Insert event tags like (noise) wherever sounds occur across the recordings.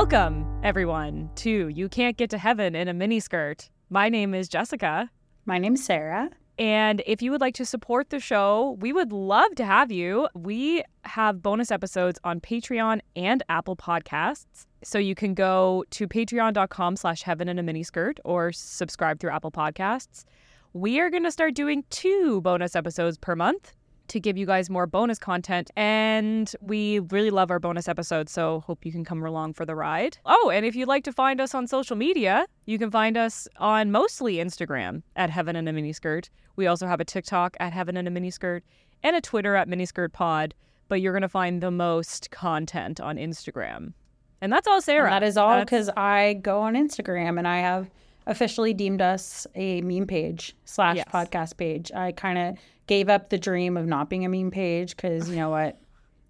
Welcome, everyone, to You Can't Get to Heaven in a Miniskirt. My name is Jessica. My name's Sarah. And if you would like to support the show, we would love to have you. We have bonus episodes on Patreon and Apple Podcasts. So you can go to patreon.com slash heaven in a miniskirt or subscribe through Apple Podcasts. We are going to start doing two bonus episodes per month to give you guys more bonus content. And we really love our bonus episodes, so hope you can come along for the ride. Oh, and if you'd like to find us on social media, you can find us on mostly Instagram at Heaven in a Miniskirt. We also have a TikTok at Heaven in a Miniskirt and a Twitter at Miniskirt Pod, but you're going to find the most content on Instagram. And that's all, Sarah. And that is all because I go on Instagram and I have officially deemed us a meme page slash Yes. podcast page. I kind of gave up the dream of not being a meme page because you know what?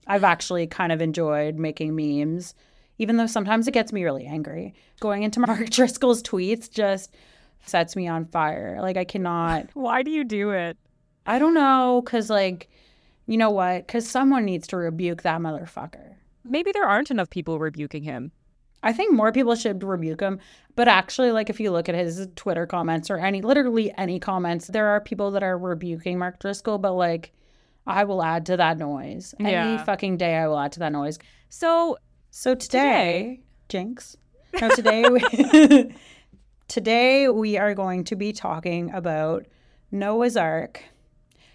I've actually kind of enjoyed making memes, even though sometimes it gets me really angry. Going into (laughs) Mark Driscoll's tweets just sets me on fire. Like I cannot. (laughs) Why do you do it? I don't know because like, you know what? Because someone needs to rebuke that motherfucker. Maybe there aren't enough people rebuking him. I think more people should rebuke him. But actually, like if you look at his Twitter comments or any, literally any comments, there are people that are rebuking Mark Driscoll. But like, I will add to that noise. Any Yeah. fucking day, I will add to that noise. So So today, Jinx. No, today we (laughs) today we are going to be talking about Noah's Ark.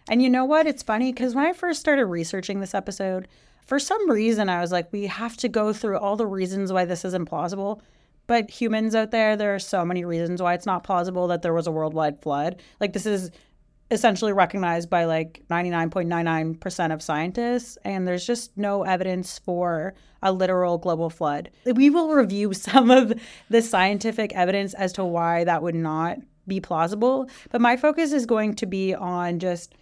And you know what? It's funny because when I first started researching this episode, for some reason I was like, we have to go through all the reasons why this is implausible. But humans out there, there are so many reasons why it's not plausible that there was a worldwide flood. Like this is essentially recognized by like 99.99% of scientists and there's just no evidence for a literal global flood. We will review (laughs) some of the scientific evidence as to why that would not be plausible, but my focus is going to be on just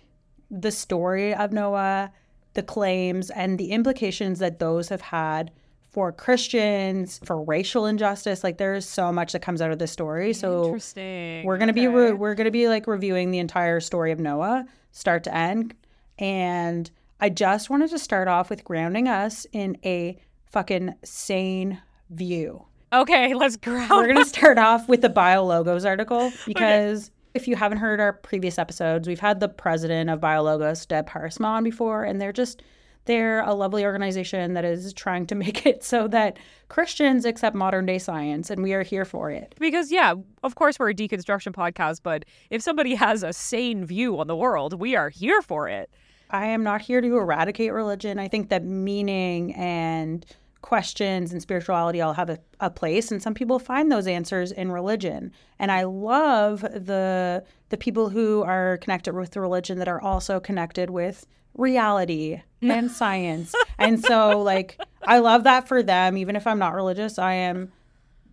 the story of Noah, the claims and the implications that those have had for Christians, for racial injustice. Like there's so much that comes out of this story. So interesting. we're gonna be re- we're gonna be like reviewing the entire story of Noah, start to end, and I just wanted to start off with grounding us in a fucking sane view. Okay, let's ground. We're gonna (laughs) start off with the BioLogos article because if you haven't heard our previous episodes, we've had the president of BioLogos, Deb Haarsma, on before, and they're just they're a lovely organization that is trying to (laughs) make it so that Christians accept modern day science, and we are here for it. Because, yeah, of course, we're a deconstruction podcast, but if somebody (laughs) has a sane view on the world, we are here for it. I am not here to eradicate religion. I think that meaning and questions and spirituality all have a, a place and some people find those answers in religion. And I love the the people who are connected with religion that are also connected with reality and (laughs) science. And so like I love that for them even if I'm not religious, I am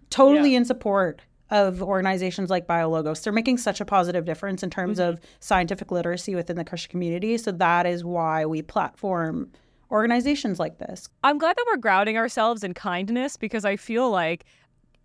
totally in support of organizations like BioLogos. They're making such a positive difference in terms mm-hmm. of scientific literacy within the Christian community. So that is why we platform organizations like this. I'm glad that we're grounding ourselves in kindness because I feel like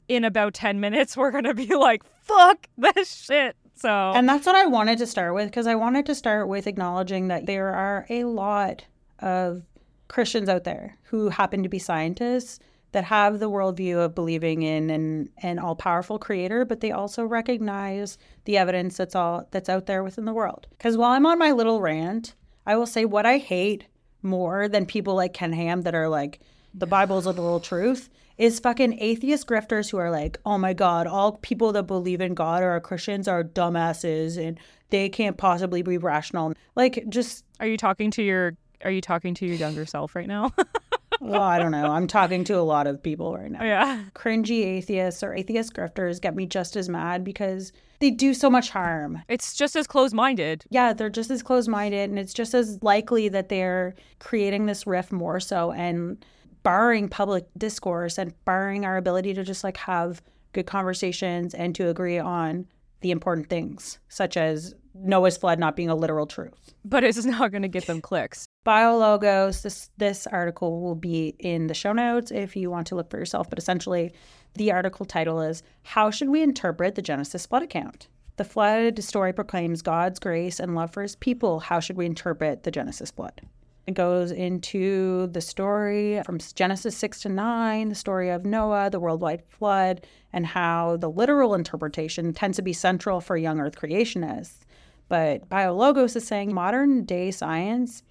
in about 10 minutes, we're going to be like, fuck this shit. So, And that's what I wanted to start with because I wanted to start with acknowledging that there are a lot of Christians out there who happen to be scientists that have the worldview of believing in an, an all-powerful creator, but they also recognize the evidence that's all that's out there within the world. Because while I'm on my little rant, I will say what I hate more than people like Ken Ham that are like the Bible's a literal truth is fucking atheist grifters who are like, oh my God, all people that believe in God or are Christians are dumbasses and they can't possibly be rational. Like, just, are you talking to your. Are you talking to your younger self right now? (laughs) well, I don't know. I'm talking to a lot of people right now. yeah. Cringy atheists or atheist grifters get me just as mad because they do so much harm. It's just as close minded. Yeah, they're just as close minded, and it's just as likely that they're creating this rift more so and barring public discourse and barring our ability to just like have good conversations and to agree on the important things, such as Noah's flood not being a literal truth. But it's not going to get them clicks. BioLogos, this this article will be in the show notes if you want to look for yourself. But essentially, the article title is How Should We Interpret the Genesis Flood Account? The flood story proclaims God's grace and love for his people. How should we interpret the Genesis flood? It goes into the story from Genesis 6 to 9, the story of Noah, the worldwide flood, and how the literal interpretation tends to be central for young earth creationists. But Biologos is saying modern day science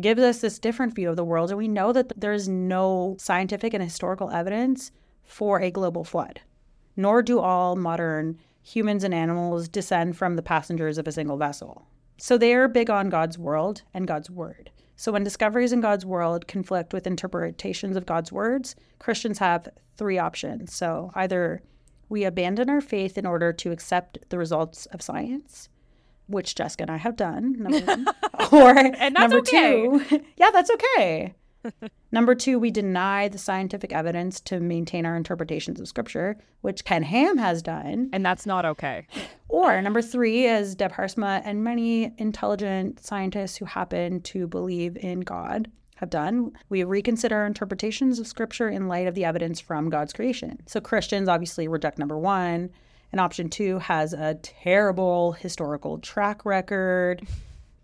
gives us this different view of the world, and we know that there's no scientific and historical evidence for a global flood, nor do all modern humans and animals descend from the passengers of a single vessel. So they are big on God's world and God's word. So when discoveries in God's world conflict with interpretations of God's words, Christians have three options. So either we abandon our faith in order to accept the results of science, which Jessica and I have done, (laughs) number one. or And number okay. two, (laughs) yeah, that's okay. (laughs) number two, we deny the scientific evidence to maintain our interpretations of scripture, which Ken Ham has done. And that's not okay. Or number three, as Deb Haarsma and many intelligent scientists who happen to believe in God have done, we reconsider our interpretations of scripture in light of the evidence from God's creation. So Christians obviously reject number one, and option two has a terrible historical track record.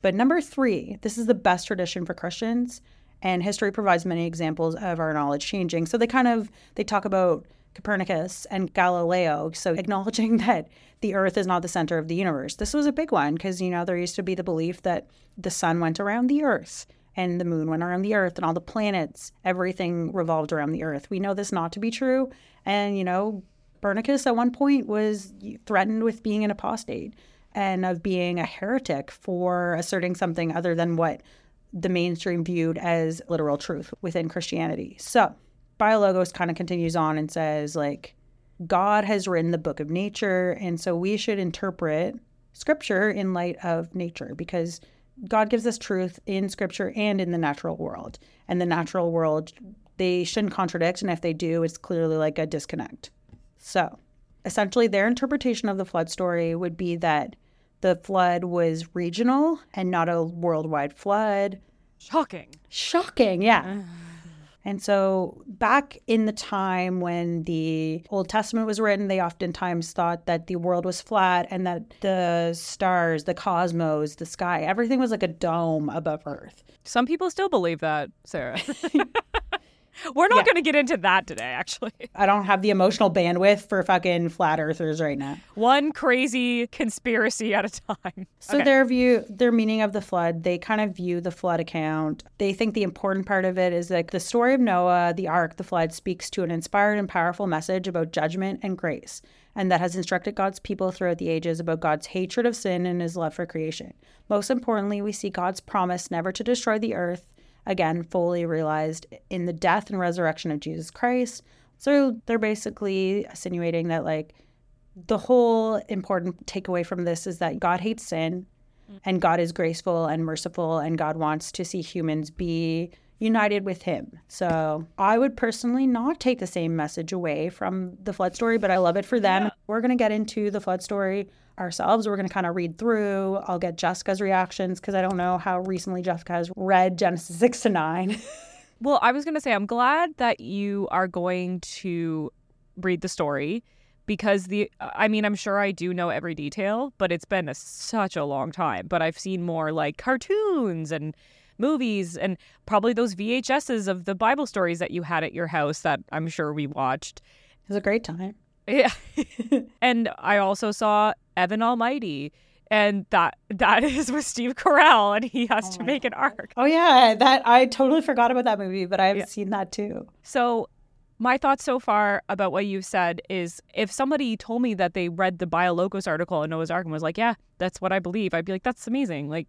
But number three, this is the best tradition for Christians, and history provides many examples of our knowledge changing. So they kind of they talk about Copernicus and Galileo, so (laughs) acknowledging that the Earth is not the center of the universe. This was a big one because you know there used to be the belief that the sun went around the Earth and the moon went around the Earth and all the planets, everything revolved around the Earth. We know this not to be true, and you know Copernicus at one point was threatened with being an apostate and of being a heretic for asserting something other than what the mainstream viewed as literal truth within Christianity. So, Biologos kind of continues on and says, like, God has written the book of nature, and so we should interpret scripture in light of nature because God gives us truth in scripture and in the natural world. And the natural world, they shouldn't contradict, and if they do, it's clearly like a disconnect. So, essentially, their interpretation of the flood story would be that the flood was regional and not a worldwide flood. Shocking. Shocking, yeah. And so, back in the time when the Old Testament was written, they oftentimes thought that the world was flat and that the stars, the cosmos, the sky, everything was like a dome above Earth. Some people still believe that, Sarah. (laughs) (laughs) (laughs) We're not Yeah. going to get into that today, actually. (laughs) I don't have the emotional bandwidth for fucking flat earthers right now. One crazy conspiracy at a time. So Okay. their view, their meaning of the flood, they kind of view the flood account. They think the important part of it is like the story of Noah, the ark, the flood speaks to an inspired and powerful message about judgment and grace, and that has instructed God's people throughout the ages about God's hatred of sin and his love for creation. Most importantly, we see God's promise never to destroy the earth again fully realized in the death and resurrection of Jesus Christ. So they're basically insinuating that like the whole important takeaway from this is that God hates sin and God is graceful and merciful and God wants to see humans be united with him. So I would personally not take the same message away from the flood story, but I love it for them. We're going to get into the flood story ourselves. We're going to kind of read through. I'll get Jessica's reactions because I don't know how recently Jessica has read Genesis 6 to 9. (laughs) Well, I was going to say, I'm glad that you are going to read the story because the, I mean, I'm sure I do know every detail, but it's been a, such a long time. But I've seen more like cartoons and movies and probably those VHSs of the Bible stories that you had at your house that I'm sure we watched. It was a great time. Yeah. (laughs) and I also saw Evan Almighty. And that that (laughs) is with Steve Carell, and he has Oh to make an ark. Oh yeah, that I totally forgot about that movie, but I've Yeah. seen that too. So, my thoughts so far about what you've said is if somebody told me that they read the Biologos article in Noah's Ark and was like, yeah, that's what I believe, I'd be like, that's amazing. Like,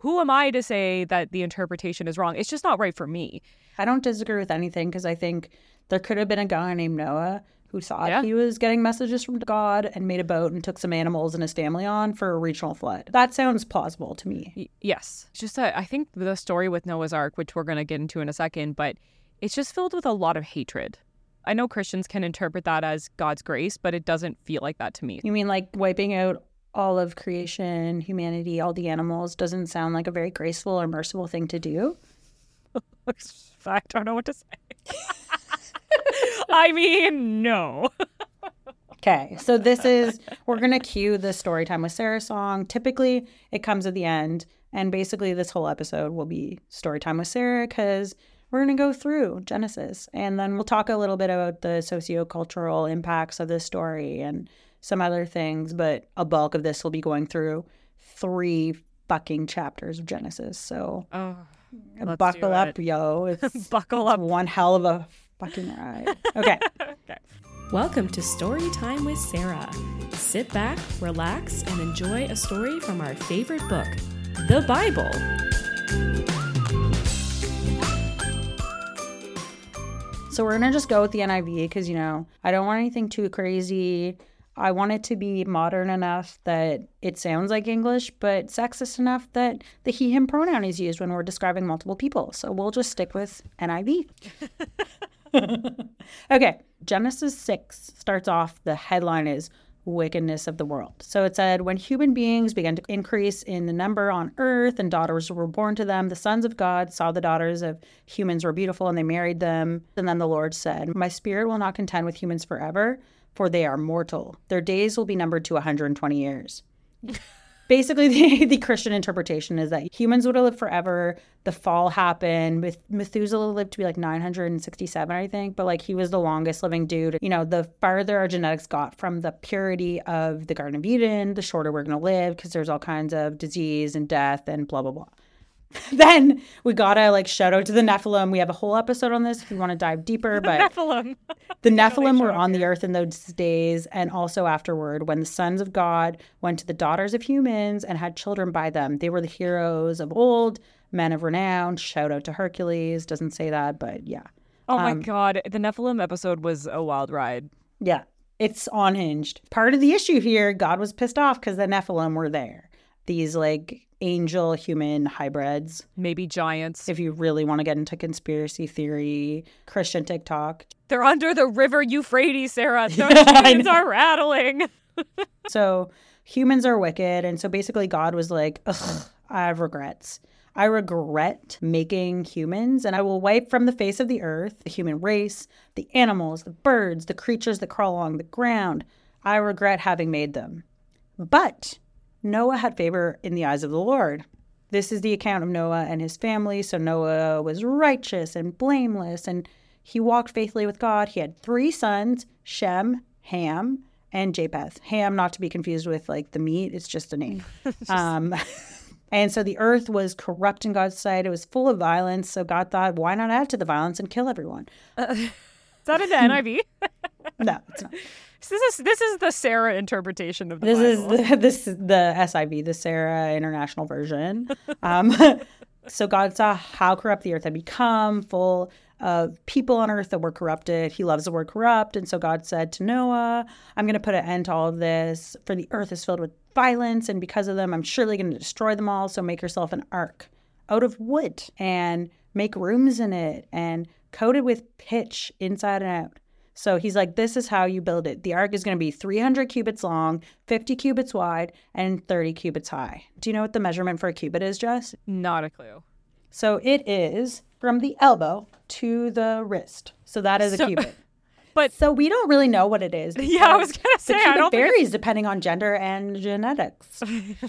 who am I to say that the interpretation is wrong? It's just not right for me. I don't disagree with anything because I think there could have been a guy named Noah who thought Yeah. he was getting messages from God and made a boat and took some animals and his family on for a regional flood. That sounds plausible to me. Y- yes. It's just that I think the story with Noah's Ark, which we're going to get into in a second, but it's just filled with a lot of hatred. I know Christians can interpret that as God's grace, but it doesn't feel like that to me. You mean like wiping out all of creation, humanity, all the animals doesn't sound like a very graceful or merciful thing to do? (laughs) I don't know what to say. (laughs) I mean, no. Okay, so (laughs) this is we're gonna cue the story time with Sarah song. Typically, it comes at the end, And basically, this whole episode will be story time with Sarah because we're going to go through Genesis and then we'll talk a little bit about the sociocultural impacts of this story and some other things. But a bulk of this will be going through three fucking chapters of Genesis. So Oh, let's buckle do up, it. yo. (laughs) It's buckle up. one hell of a fucking ride. (laughs) Okay. Welcome to Story Time with Sarah. Sit back, relax, and enjoy a story from our favorite book, the Bible. So we're gonna just go with the NIV because you know I don't want anything too crazy. I want it to be modern enough that it sounds like English, but sexist enough that the he him pronoun is used when we're describing multiple people. So we'll just stick with NIV. (laughs) okay, Genesis 6 starts off, the headline is Wickedness of the World. So it said, When human beings began to increase in the number on earth and daughters were born to them, the sons of God saw the daughters of humans were beautiful and they married them. And then the Lord said, My spirit will not contend with humans forever, for they are mortal. Their days will be numbered to 120 years. (laughs) Basically, (laughs) the, the Christian interpretation is that humans would have lived forever. The fall happened. Meth- Methuselah lived to be like 967, I think, but like he was the longest living dude. You know, the farther our genetics got from the purity of the Garden of Eden, the shorter we're going to live because there's all kinds of disease and death and blah, blah, blah. (laughs) then we gotta like shout out to the Nephilim. We have a whole episode on this if you want to dive deeper, but Nephilim. the Nephilim were on the earth in those days and also afterward when the sons of God went to the daughters of humans and had children by them. They were the heroes of old, men of renown. Shout out to Hercules. Doesn't say that, but yeah. Oh my Um, god, the Nephilim episode was a wild ride. Yeah. It's unhinged. Part of the issue here, God was pissed off because the Nephilim were there. These like angel human hybrids. Maybe giants. If you really want to get into conspiracy theory, Christian TikTok, They're under the river Euphrates, Sarah. (laughs) Their I chains are rattling. (laughs) So humans are wicked. And so basically, God was like, Ugh, I have regrets. I regret making humans, and I will wipe from the face of the earth the human race, the animals, the birds, the creatures that crawl along the ground. I regret having made them. But Noah had favor in the eyes of the Lord. This is the account of Noah and his family. So Noah was righteous and blameless, and he walked faithfully with God. He had three sons Shem, Ham, and Japheth. Ham, not to be confused with like the meat, it's just a name. (laughs) um, (laughs) and so the earth was corrupt in God's sight. It was full of violence. So God thought, why not add to the violence and kill everyone? (laughs) Is that in the NIV? No, it's not. This is this is the Sarah interpretation of the This Bible. is the, (laughs) this is the SIV, the Sarah International Version. (laughs) Um, (laughs) so God saw how corrupt the earth had become, full of people on earth that were corrupted. He loves the word corrupt, and so God said to Noah, "I'm going to put an end to all of this, for the earth is filled with violence, and because of them, I'm surely going to destroy them all. So make yourself an ark out of wood and make rooms in it and coat it with pitch inside and out." So he's like, this is how you build it. The ark is going to be 300 cubits long, 50 cubits wide, and 30 cubits high. Do you know what the measurement for a cubit is, Jess? Not a clue. So it is from the elbow to the wrist. So that is a So- cubit. (laughs) But So we don't really know what it is. (laughs) yeah, I was gonna the say I cubit don't think varies depending on gender and genetics.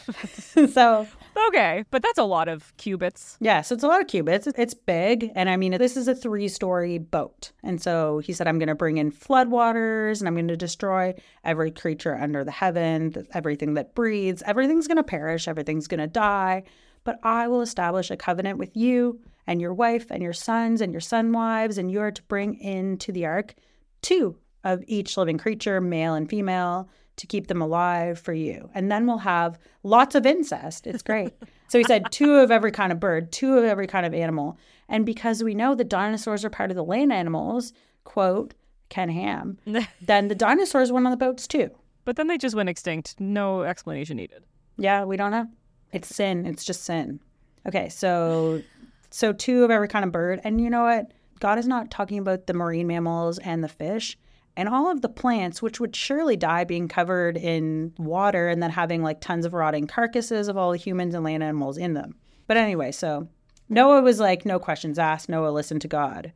(laughs) so okay, but that's a lot of cubits. Yeah, so it's a lot of cubits. It's big. And I mean, this is a three story boat. And so he said, I'm going to bring in floodwaters and I'm going to destroy every creature under the heaven, everything that breathes. Everything's going to perish, everything's going to die. But I will establish a covenant with you and your wife and your sons and your son wives, and you are to bring into the ark two of each living creature, male and female, to keep them alive for you. And then we'll have lots of incest. It's great. (laughs) so he said two of every kind of bird, two of every kind of animal. And because we know the dinosaurs are part of the land animals, quote, Ken Ham, (laughs) then the dinosaurs went on the boats too. But then they just went extinct. No explanation needed. Yeah, we don't know. It's sin. It's just sin. Okay, so so two of every kind of bird. And you know what? God is not talking about the marine mammals and the fish and all of the plants, which would surely die being covered in water and then having like tons of rotting carcasses of all the humans and land animals in them. But anyway, so Noah was like, no questions asked. Noah listened to God.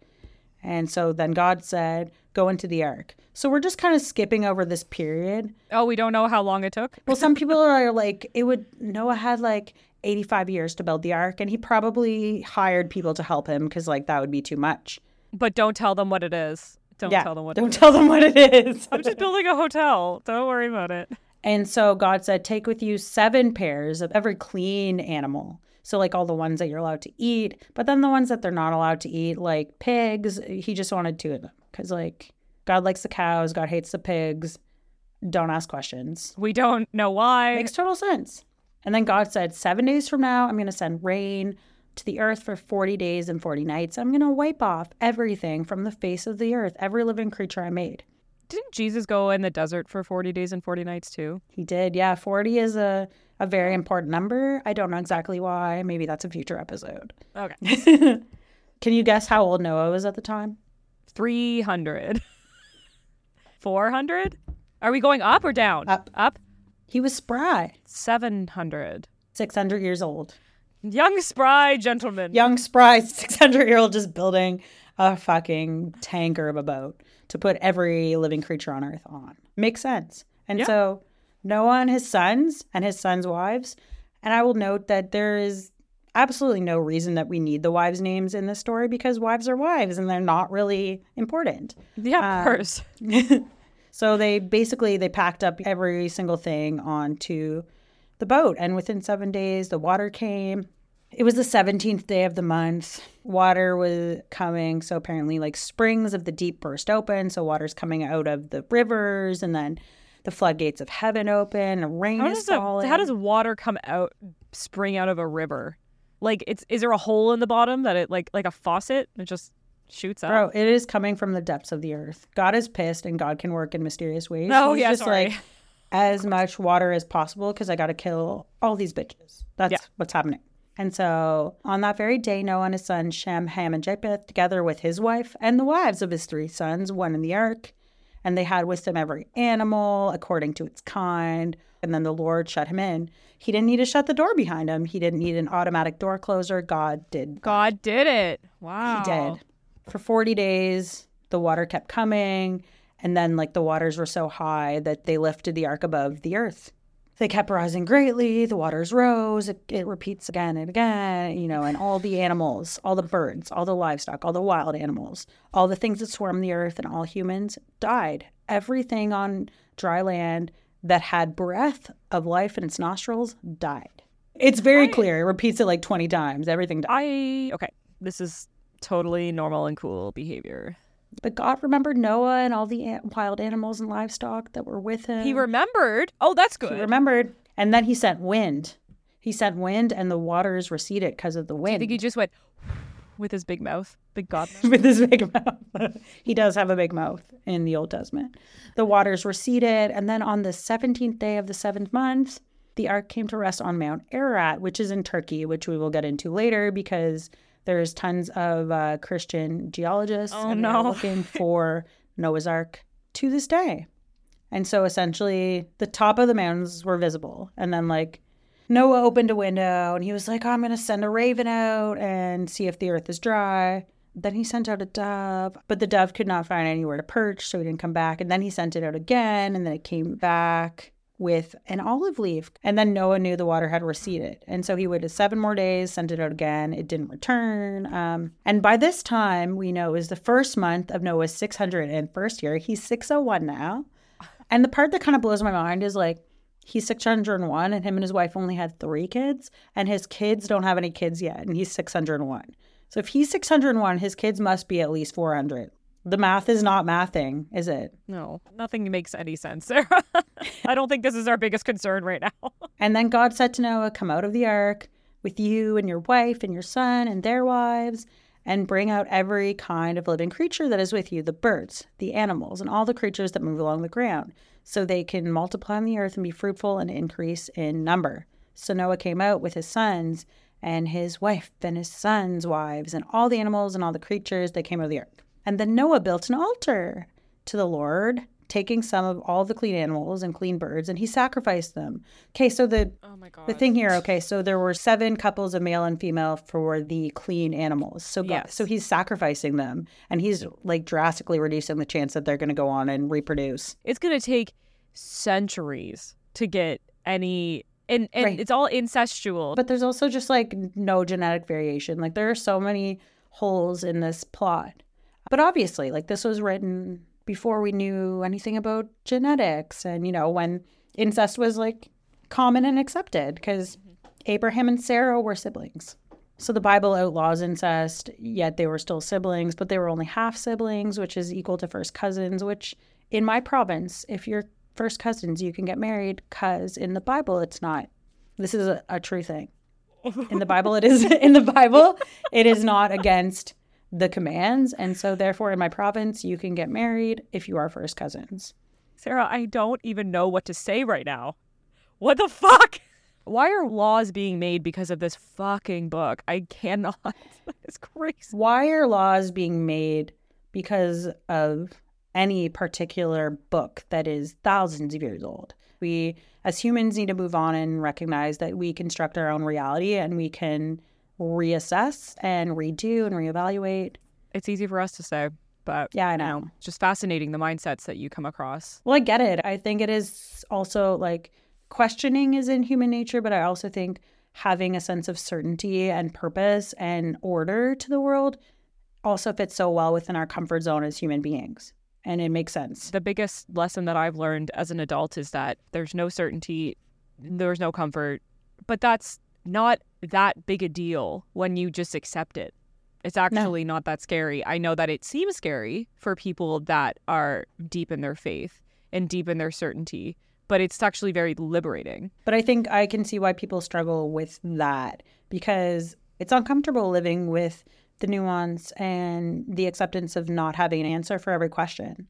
And so then God said, go into the ark. So we're just kind of skipping over this period Oh, we don't know how long it took. well, some people are like, it would, Noah had like 85 years to build the ark, and he probably hired people to help him because, like, that would be too much. But don't tell them what it is. Don't yeah, tell them what don't it is. tell them what it is. I'm just building a hotel. Don't worry about it. And so God said, Take with you seven pairs of every clean animal. So, like all the ones that you're allowed to eat, but then the ones that they're not allowed to eat, like pigs, he just wanted two of them. Because, like, God likes the cows, God hates the pigs. Don't ask questions. We don't know why. Makes total sense. And then God said, Seven days from now, I'm going to send rain to the earth for 40 days and 40 nights. I'm going to wipe off everything from the face of the earth, every living creature I made. Didn't Jesus go in the desert for 40 days and 40 nights too? He did. Yeah, 40 is a, a very important number. I don't know exactly why. Maybe that's a future episode. Okay. (laughs) Can you guess how old Noah was at the time? 300. 400? (laughs) Are we going up or down? Up. Up? He was spry, 700. 600 years old. Young, spry gentleman. Young, spry, 600 year old just building a fucking tanker of a boat to put every living creature on earth on. Makes sense. And Yeah. so Noah and his sons and his sons' wives, and I will note that there is absolutely no reason that we need the wives' names in this story because wives are wives and they're not really important. Yeah, of Uh, course. (laughs) So they basically they packed up every single thing onto the boat and within 7 days the water came. It was the 17th day of the month. Water was coming, so apparently like springs of the deep burst open, so water's coming out of the rivers and then the floodgates of heaven open, and rain How is falling. how does water come out, spring out of a river? Like, it's is there a hole in the bottom that it, like, like a faucet? It just shoots up? Bro, it is coming from the depths of the earth. God is pissed and God can work in mysterious ways. No, He's yeah, just sorry. like as much water as possible because I got to kill all these bitches. That's Yeah. what's happening. And so on that very day, Noah and his son Shem, Ham, and Japheth, together with his wife and the wives of his three sons, went in the ark. And they had with them every animal according to its kind. And then the Lord shut him in. He didn't need to shut the door behind him. He didn't need an automatic door closer. God did God did it. Wow. he did. For 40 days, the water kept coming. And then, like, the waters were so high that they lifted the ark above the earth. They kept rising greatly. The waters rose. It, it repeats again and again, you know, and all the animals, all the birds, all the livestock, all the wild animals, all the things that swarm the earth, and all humans died. Everything on dry land that had breath of life in its nostrils died. It's very I- clear. It repeats it like 20 times. Everything died. I okay. This is totally normal and cool behavior. But God remembered Noah and all the wild animals and livestock that were with him. He remembered. Oh, that's good. He remembered. And then he sent wind. He sent wind, and the waters receded because of the wind. I wind. think he just went (laughs) with his big mouth, big god (laughs) with his big mouth. (laughs) he does have a big mouth in the Old Testament. The waters receded, and then on the 17th day of the seventh month, the ark came to rest on Mount Ararat, which is in Turkey, which we will get into later because there's tons of uh, Christian geologists Oh, no. (laughs) looking for Noah's Ark to this day. And so essentially, the top of the mountains were visible, and then like Noah opened a window and he was like, I'm going to send a raven out and see if the earth is dry. Then he sent out a dove, but the dove could not find anywhere to perch, so he didn't come back. And then he sent it out again, and then it came back with an olive leaf. And then Noah knew the water had receded. And so he waited seven more days, sent it out again. It didn't return. Um, and by this time, we know it was the first month of Noah's 601st year. He's 601 now. (laughs) And the part that kind of blows my mind is like, he's 601 and him and his wife only had three kids and his kids don't have any kids yet and he's 601 so if he's 601 his kids must be at least 400 the math is not mathing is it No, nothing makes any sense, Sarah. (laughs) I don't think this is our biggest concern right now. (laughs) and then god said to noah come out of the ark with you and your wife and your son and their wives and bring out every kind of living creature that is with you the birds the animals and all the creatures that move along the ground so they can multiply on the earth and be fruitful and increase in number. So Noah came out with his sons and his wife and his sons' wives and all the animals and all the creatures that came out of the ark. And then Noah built an altar to the Lord, taking some of all the clean animals and clean birds, and he sacrificed them. Okay, so the Oh my god. the thing here, okay, so there were seven couples of male and female for the clean animals. So God, Yes. so he's sacrificing them, and he's like drastically reducing the chance that they're going to go on and reproduce. it's going to take centuries to get any And and Right. it's all incestual. But there's also just like no genetic variation. Like there are so many holes in this plot. But obviously, like this was written before we knew anything about genetics and, you know, when incest was like common and accepted because mm-hmm. Abraham and Sarah were siblings. So the Bible outlaws incest, yet they were still siblings, but they were only half siblings, which is equal to first cousins, which in my province, if you're first cousins, you can get married because in the Bible it's not. This is a, a true thing. In the Bible, it is (laughs) in the Bible, it is not (laughs) against the commands. And so therefore in my province, you can get married if you are first cousins. Sarah, I don't even know what to say right now. What the fuck? Why are laws being made because of this fucking book? I cannot. (laughs) It's crazy. Why are laws being made because of any particular book that is thousands of years old? We, as humans, need to move on and recognize that we construct our own reality and we can reassess and redo and reevaluate. It's easy for us to say, but Yeah, I know. it's just fascinating the mindsets that you come across. Well, I get it. I think it is also like questioning is in human nature, but I also think having a sense of certainty and purpose and order to the world also fits so well within our comfort zone as human beings. And it makes sense. The biggest lesson that I've learned as an adult is that there's no certainty, there's no comfort, but that's not that big a deal when you just accept it. It's actually not that scary. I know that it seems scary for people that are deep in their faith and deep in their certainty, but it's actually very liberating. But I think I can see why people struggle with that because it's uncomfortable living with the nuance and the acceptance of not having an answer for every question.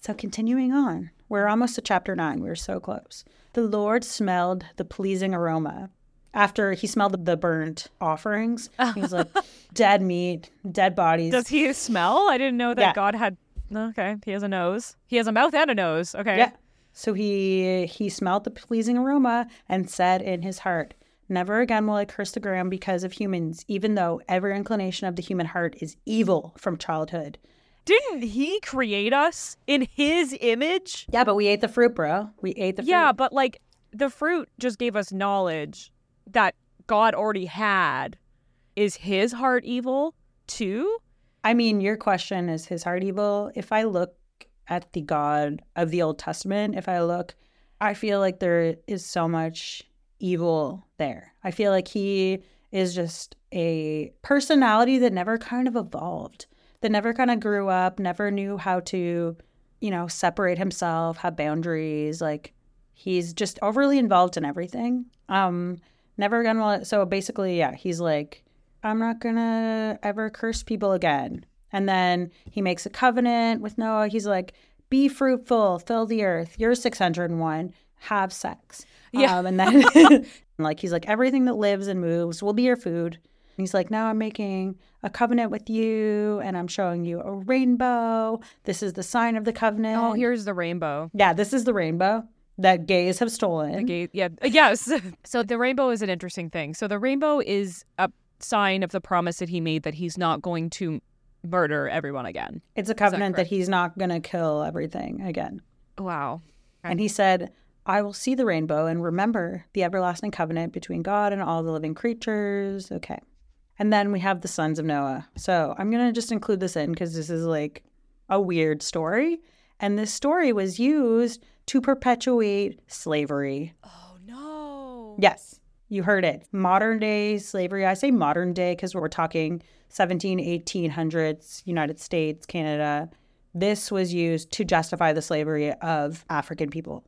So, continuing on, we're almost to chapter nine. We're so close. The Lord smelled the pleasing aroma. After he smelled the burnt offerings, he was like, (laughs) dead meat, dead bodies. Does he smell? I didn't know that Yeah. God had. Okay, he has a nose. He has a mouth and a nose. Okay. Yeah. So he he smelled the pleasing aroma and said in his heart, Never again will I curse the ground because of humans, even though every inclination of the human heart is evil from childhood. Didn't he create us in his image? Yeah, but we ate the fruit, bro. We ate the fruit. Yeah, but like the fruit just gave us knowledge that God already had. Is his heart evil too? I mean, your question is his heart evil? If I look at the God of the Old Testament, if I look, I feel like there is so much evil there. I feel like he is just a personality that never kind of evolved, that never kind of grew up, never knew how to, you know, separate himself, have boundaries. Like he's just overly involved in everything. Um, never gonna. So basically, yeah, he's like, I'm not gonna ever curse people again. And then he makes a covenant with Noah. He's like, be fruitful, fill the earth. You're 601. Have sex. Yeah. Um, and then, (laughs) (laughs) like, he's like, everything that lives and moves will be your food. And he's like, now I'm making a covenant with you and I'm showing you a rainbow. This is the sign of the covenant. Oh, here's the rainbow. Yeah, this is the rainbow that gays have stolen. The gay, yeah, uh, yes. (laughs) so the rainbow is an interesting thing. So the rainbow is a sign of the promise that he made that he's not going to murder everyone again. it's a covenant that correct? he's not going to kill everything again. Wow. And he said, I will see the rainbow and remember the everlasting covenant between God and all the living creatures. Okay. And then we have the sons of Noah. So I'm going to just include this in because this is like a weird story. And this story was used to perpetuate slavery. Oh no. Yes, you heard it. Modern day slavery. I say modern day because we're talking 17, 1800s, United States, Canada. This was used to justify the slavery of African people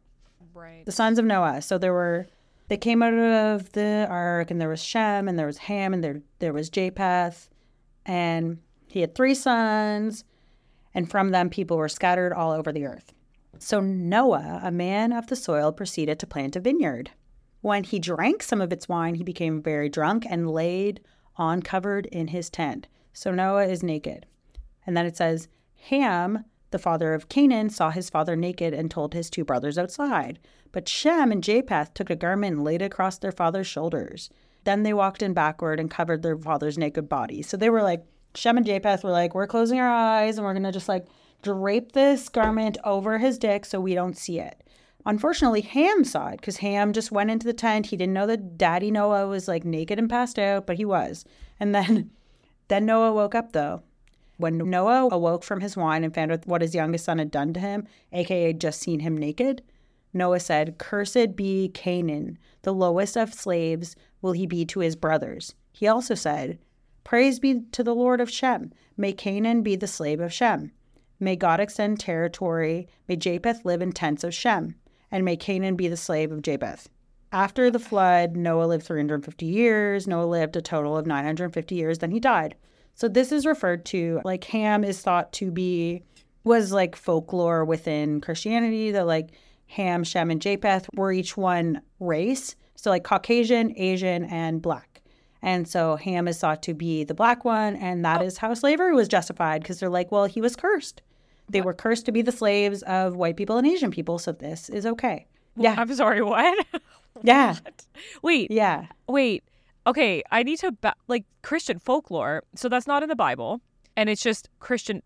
Right. the sons of Noah. So there were they came out of the ark, and there was Shem, and there was Ham, and there there was Japheth, and he had three sons, and from them people were scattered all over the earth. So Noah, a man of the soil, proceeded to plant a vineyard. When he drank some of its wine, he became very drunk and laid on covered in his tent. So Noah is naked. And then it says, Ham, the father of Canaan, saw his father naked and told his two brothers outside. But Shem and Japheth took a garment and laid it across their father's shoulders. Then they walked in backward and covered their father's naked body. So they were like, Shem and Japheth were like, we're closing our eyes and we're going to just like drape this garment over his dick so we don't see it. Unfortunately, Ham saw it because Ham just went into the tent. He didn't know that Daddy Noah was like naked and passed out, but he was. And then, (laughs) then Noah woke up though. When Noah awoke from his wine and found out what his youngest son had done to him, aka just seen him naked, Noah said, Cursed be Canaan, the lowest of slaves will he be to his brothers. He also said, Praise be to the Lord of Shem. May Canaan be the slave of Shem. May God extend territory. May Japheth live in tents of Shem. And may Canaan be the slave of Japheth. After the flood, Noah lived 350 years. Noah lived a total of 950 years, then he died. So this is referred to like Ham is thought to be was like folklore within Christianity that like Ham, Shem, and Japheth were each one race. So like Caucasian, Asian, and black. And so Ham is thought to be the black one, and that oh. is how slavery was justified because they're like, well, he was cursed. They were cursed to be the slaves of white people and Asian people, so this is okay. Yeah. I'm sorry, (laughs) what? Yeah. What? Wait, Yeah. wait. Okay, I need to ba- like Christian folklore. So that's not in the Bible, and it's just Christian.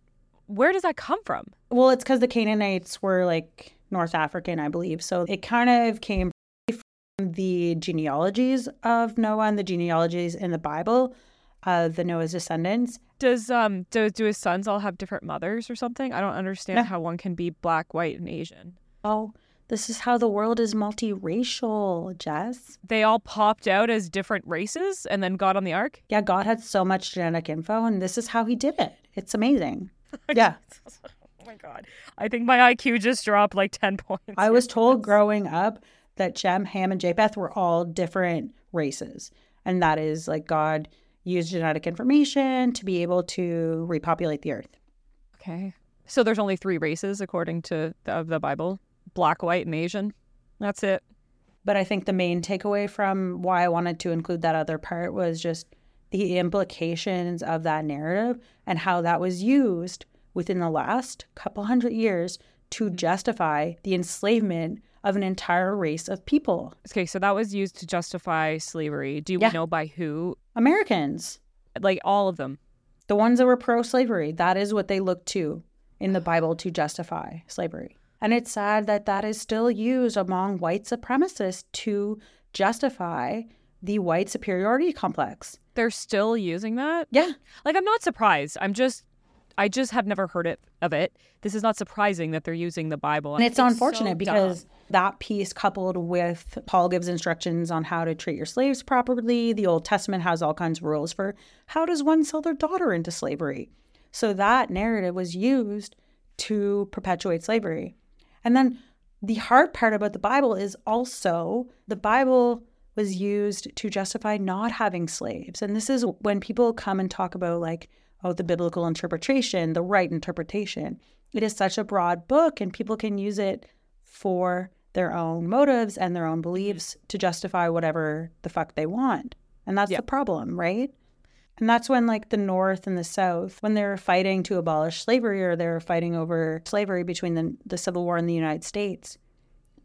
Where does that come from? Well, it's because the Canaanites were like North African, I believe. So it kind of came from the genealogies of Noah and the genealogies in the Bible of the Noah's descendants. Does um do do his sons all have different mothers or something? I don't understand No. how one can be black, white, and Asian. Oh, this is how the world is multiracial, Jess. They all popped out as different races and then got on the ark. Yeah, God had so much genetic info, and this is how he did it. It's amazing. (laughs) Yeah. Oh my god! I think my IQ just dropped like ten (laughs) points. I was told growing up that Shem, Ham, and Japheth were all different races. And that is like God used genetic information to be able to repopulate the earth. Okay. So there's only three races according to the, of the Bible: black, white, and Asian. That's it. But I think the main takeaway from why I wanted to include that other part was just the implications of that narrative and how that was used within the last couple hundred years to mm-hmm. justify the enslavement of an entire race of people. Okay, so that was used to justify slavery. Do Yeah. we know by who? Americans, Like all of them. the ones that were pro slavery, that is what they looked to in the Bible to justify slavery. And it's sad that that is still used among white supremacists to justify the white superiority complex. They're still using that. Yeah. Like I'm not surprised. I'm just, I just have never heard it of it. This is not surprising that they're using the Bible. And it's so unfortunate because dumb. that piece, coupled with Paul gives instructions on how to treat your slaves properly, the Old Testament has all kinds of rules for how does one sell their daughter into slavery. So that narrative was used to perpetuate slavery. And then the hard part about the Bible is also the Bible was used to justify not having slaves. And this is when people come and talk about, like, oh, the biblical interpretation, the right interpretation. It is such a broad book, and people can use it for their own motives and their own mm-hmm. beliefs to justify whatever the fuck they want. And that's Yeah. the problem, right? And that's when, like, the North and the South, when they were fighting to abolish slavery or they were fighting over slavery between the, the Civil War and the United States,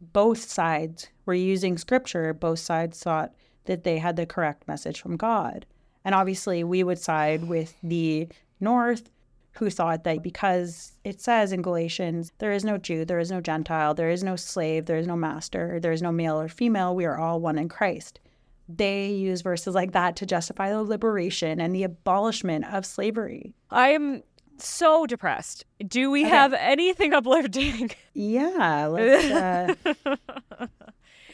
both sides were using scripture. Both sides thought that they had the correct message from God. And obviously, we would side with the North, who thought that because it says in Galatians, there is no Jew, there is no Gentile, there is no slave, there is no master, there is no male or female, we are all one in Christ. They use verses like that to justify the liberation and the abolishment of slavery. I am so depressed. Do we Okay. have anything uplifting? Yeah, let's. Uh, (laughs)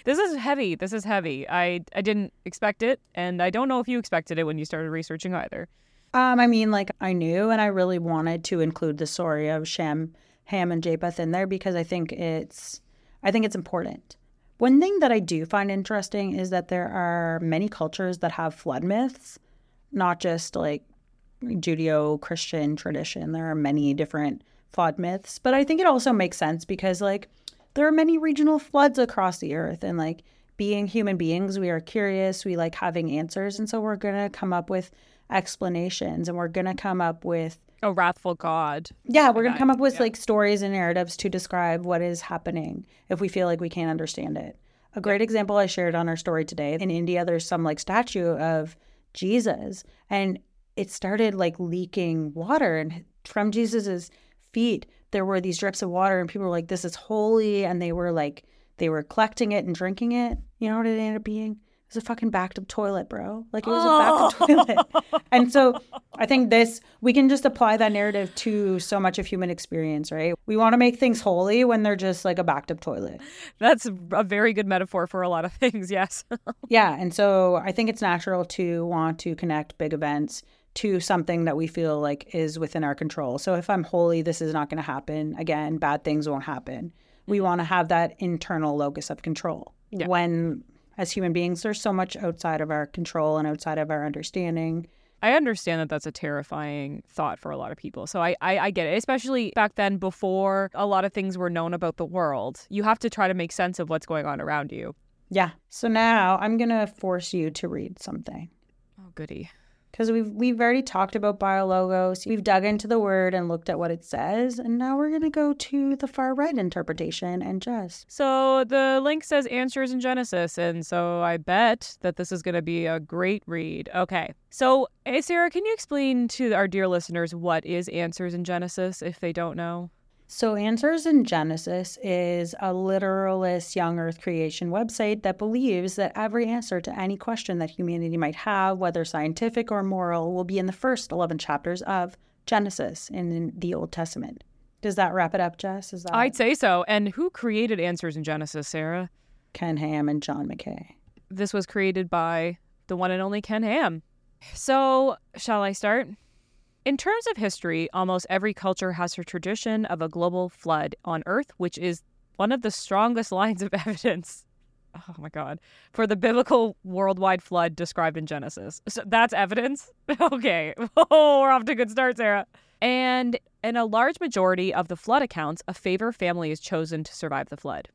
this is heavy. This is heavy. I I didn't expect it, and I don't know if you expected it when you started researching either. Um, I mean, like I knew, and I really wanted to include the story of Shem, Ham, and Japheth in there because I think it's, I think it's important. One thing that I do find interesting is that there are many cultures that have flood myths, not just like Judeo-Christian tradition. There are many different flood myths, but I think it also makes sense because like there are many regional floods across the earth, and like being human beings, we are curious, we like having answers, and so we're gonna come up with explanations and we're going to come up with A wrathful God. yeah we're going to come up with yeah. like stories and narratives to describe what is happening if we feel like we can't understand it a great example i shared on our story today in india there's some like statue of jesus and it started like leaking water and from jesus's feet there were these drips of water and people were like this is holy and they were like they were collecting it and drinking it. You know what it ended up being? It was a fucking backed up toilet, bro. Like it was a backed up oh. toilet. (laughs) And so I think this, we can just apply that narrative to so much of human experience, right? We want to make things holy when they're just like a backed up toilet. That's a very good metaphor for a lot of things, (laughs) yes. Yeah. And so I think it's natural to want to connect big events to something that we feel like is within our control. So if I'm holy, this is not going to happen. Again, bad things won't happen. We mm-hmm. want to have that internal locus of control. Yeah. When, as human beings, there's so much outside of our control and outside of our understanding. I understand that that's a terrifying thought for a lot of people. So I, I, I get it, especially back then before a lot of things were known about the world. You have to try to make sense of what's going on around you. Yeah. So now I'm going to force you to read something. Oh, goody. Because we've we've already talked about BioLogos. We've dug into the word and looked at what it says, and now we're gonna go to the far right interpretation and Jess. So the link says answers in Genesis, and so I bet that this is going to be a great read. Okay. So, hey, Sarah, can you explain to our dear listeners what is answers in Genesis if they don't know? So, Answers in Genesis is a literalist young earth creation website that believes that every answer to any question that humanity might have, whether scientific or moral, will be in the first 11 chapters of Genesis in the Old Testament. Does that wrap it up, Jess? Is that I'd say so. And who created answers in Genesis, Sarah? Ken Ham and John Mackay? This was created by the one and only Ken Ham. So, shall I start? In terms of history, almost every culture has her tradition of a global flood on Earth, which is one of the strongest (laughs) lines of evidence. Oh my God. For the biblical worldwide flood described in Genesis. So that's evidence? (laughs) Okay. (laughs) Oh, we're off to a good start, Sarah. And in a large majority of the flood accounts, a favor family is chosen to survive the flood.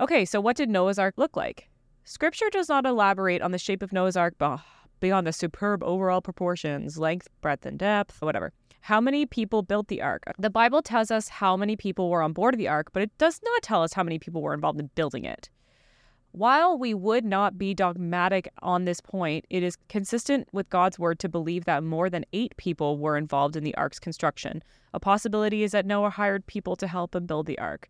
Okay, so what did Noah's Ark look like? Scripture does not elaborate on the shape of Noah's Ark bah, beyond the superb overall proportions, length, breadth, and depth, whatever. How many people built the ark? The Bible tells us how many people were on board of the ark, but it does not tell us how many people were involved in building it. While we would not be dogmatic on this point, it is consistent with God's word to believe that more than eight people were involved in the ark's construction. A possibility is that Noah hired people to help him build the ark.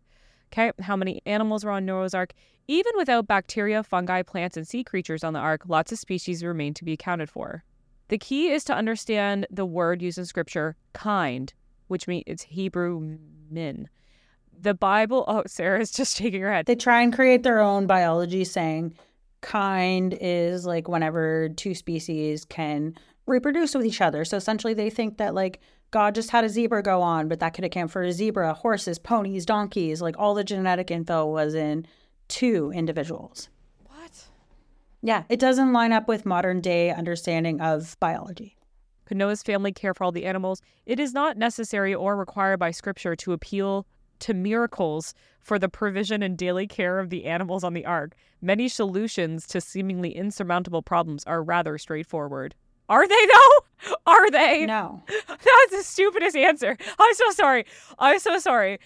Okay, how many animals were on Noah's ark? Even without bacteria, fungi, plants, and sea creatures on the ark, lots of species remain to be accounted for. The key is to understand the word used in scripture, kind, which means it's Hebrew min. The Bible, oh, (laughs) Sarah's just shaking her head. They try and create their own biology saying kind is like whenever two species can reproduce with each other. So essentially they think that like God just had a zebra go on, but that could account for a zebra, horses, ponies, donkeys, like all the genetic info was in two individuals. What? Yeah, it doesn't line up with modern day understanding of biology. Could Noah's family care for all the animals? It is not necessary or required by Scripture to appeal to miracles for the provision and daily care of the animals on the ark. Many solutions to seemingly insurmountable problems are rather straightforward. Are they though? (laughs) Are they? No. (laughs) That's the stupidest answer. I'm so sorry. I'm so sorry.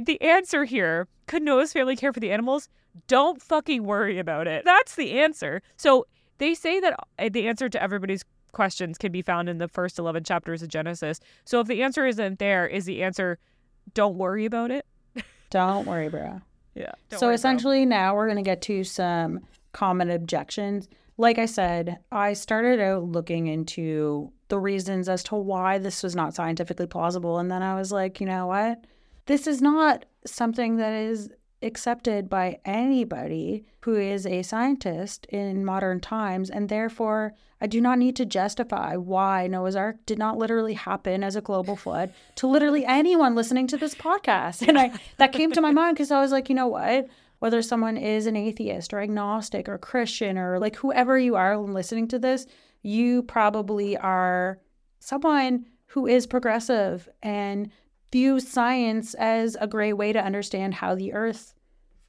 The answer here could Noah's family care for the animals? Don't fucking worry about it. That's the answer. So they say that uh, the answer to everybody's questions can be found in the first 11 chapters of Genesis. So if the answer isn't there, is the answer don't worry about it? (laughs) Don't worry, bro. Yeah. so essentially, now we're going to get to some common objections. Like I said, I started out looking into the reasons as to why this was not scientifically plausible. And then I was like, you know what? This is not something that is accepted by anybody who is a scientist in modern times. And therefore, I do not need to justify why Noah's Ark did not literally happen as a global flood to literally anyone listening to this podcast. (laughs) And I that came to my mind because I was like, you know what? Whether someone is an atheist or agnostic or Christian or like whoever you are listening to this, you probably are someone who is progressive and views science as a great way to understand how the earth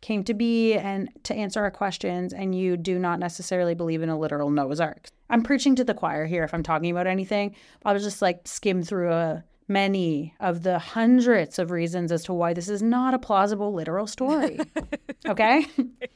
came to be and to answer our questions, and you do not necessarily believe in a literal Noah's Ark. I'm preaching to the choir here if I'm talking about anything. I'll just like skim through a many of the hundreds of reasons as to why this is not a plausible literal story. (laughs) Okay?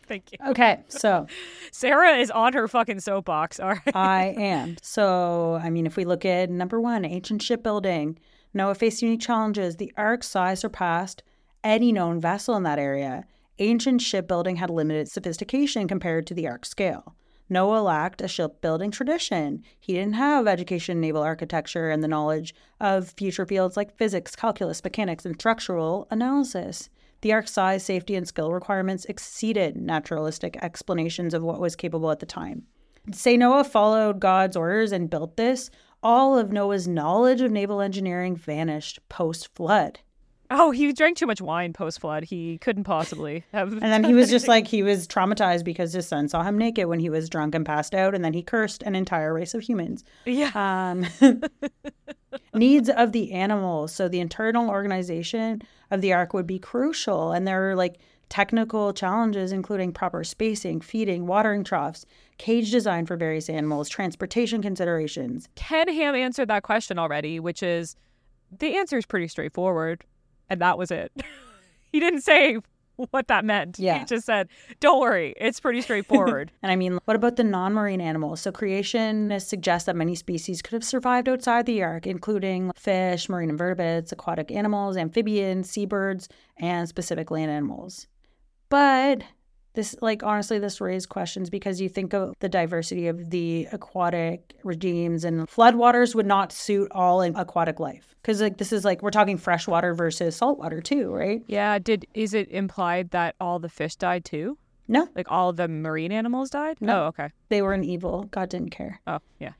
Thank you. Okay, so (laughs) Sarah is on her fucking soapbox. All right. I am. So, I mean, if we look at number one, ancient shipbuilding, Noah faced unique challenges. The ark's size surpassed any known vessel in that area. ancient shipbuilding had limited sophistication compared to the Ark scale. Noah lacked a shipbuilding tradition. He didn't have education in naval architecture and the knowledge of future fields like physics, calculus, mechanics, and structural analysis. The Ark's size, safety, and skill requirements exceeded naturalistic explanations of what was capable at the time. Say Noah followed God's orders and built this, all of Noah's knowledge of naval engineering vanished post flood. Oh, he drank too much wine post flood. He couldn't possibly have. And then he was just (laughs) like, he was traumatized because his son saw him naked when he was drunk and passed out. And then he cursed an entire race of humans. yeah. Um, (laughs) needs of the animals. So the internal organization of the ark would be crucial. And there are like technical challenges, including proper spacing, feeding, watering troughs, cage design for various animals, transportation considerations. Ken Ham answered that question already, which is the answer is pretty straightforward. And that was it. (laughs) he didn't say what that meant. Yeah. He just said, don't worry, it's pretty straightforward. (laughs) And I mean, what about the non marine animals? So, creationists suggest that many species could have survived outside the ark, including fish, marine invertebrates, aquatic animals, amphibians, seabirds, and specific land animals. But this, like, honestly, this raised questions because you think of the diversity of the aquatic regimes, and floodwaters would not suit all in aquatic life. Because, like, this is like we're talking freshwater versus saltwater, too, right? yeah. Did is it implied that all the fish died too? No, Like all the marine animals died? No. Oh, okay. they were an evil. God didn't care. Oh, yeah.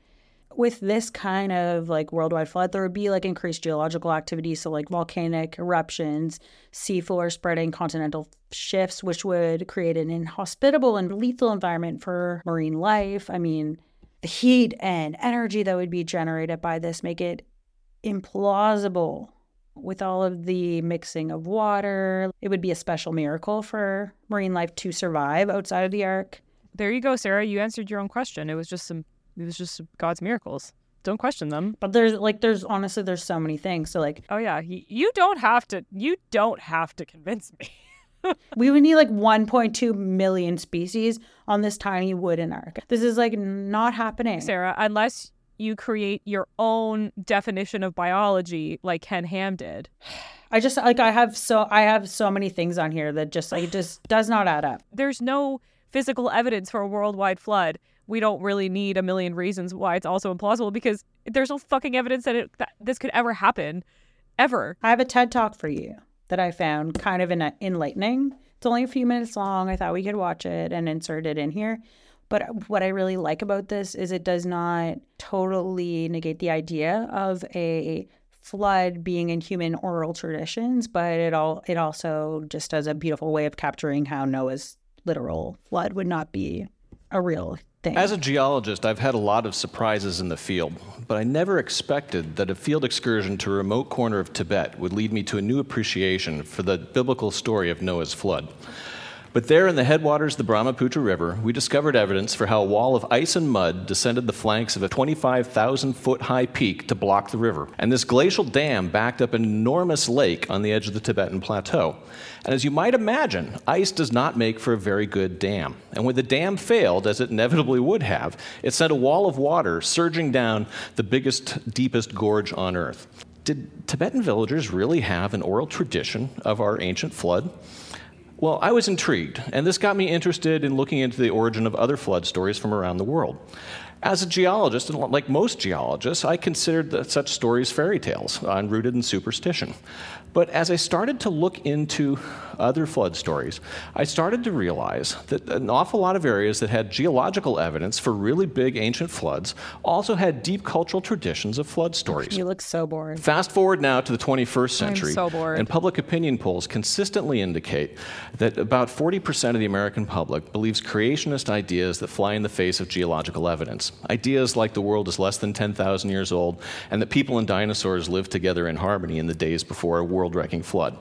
With this kind of like worldwide flood, there would be like increased geological activity. So, like volcanic eruptions, seafloor spreading, continental shifts, which would create an inhospitable and lethal environment for marine life. I mean, the heat and energy that would be generated by this make it implausible with all of the mixing of water. It would be a special miracle for marine life to survive outside of the ark. There you go, Sarah. You answered your own question. It was just some. It was just God's miracles. Don't question them. But there's like, there's honestly, there's so many things. So, like, Oh yeah, you don't have to. You don't have to convince me. (laughs) We would need like 1.2 million species on this tiny wooden ark. This is like not happening. Sarah, unless you create your own definition of biology like Ken Ham did. (sighs) I just like I have so I have so many things on here that just like it just does not add up. (sighs) There's no physical evidence for a worldwide flood. We don't really need a million reasons why it's also implausible because there's no fucking evidence that, it, that this could ever happen. Ever. I have a TED talk for you that I found kind of en- enlightening. It's only a few minutes long. I thought we could watch it and insert it in here. But what I really like about this is it does not totally negate the idea of a flood being in human oral traditions, but it all it also just does a beautiful way of capturing how Noah's literal flood would not be a real thing. As a geologist, I've had a lot of surprises in the field, but I never expected that a field excursion to a remote corner of Tibet would lead me to a new appreciation for the biblical story of Noah's flood. But there in the headwaters of the Brahmaputra River, we discovered evidence for how a wall of ice and mud descended the flanks of a 25,000 foot high peak to block the river. And this glacial dam backed up an enormous lake on the edge of the Tibetan plateau. And as you might imagine, ice does not make for a very good dam. And when the dam failed, as it inevitably would have, it sent a wall of water surging down the biggest, deepest gorge on Earth. Did Tibetan villagers really have an oral tradition of our ancient flood? Well, I was intrigued, and this got me interested in looking into the origin of other flood stories from around the world. As a geologist, and like most geologists, I considered such stories fairy tales, rooted in superstition. But as I started to look into other flood stories, I started to realize that an awful lot of areas that had geological evidence for really big ancient floods also had deep cultural traditions of flood stories. you look so bored. Fast forward now to the 21st century, so bored. and public opinion polls consistently indicate that about 40% of the American public believes creationist ideas that fly in the face of geological evidence. Ideas like the world is less than 10,000 years old and that people and dinosaurs lived together in harmony in the days before a world wrecking flood.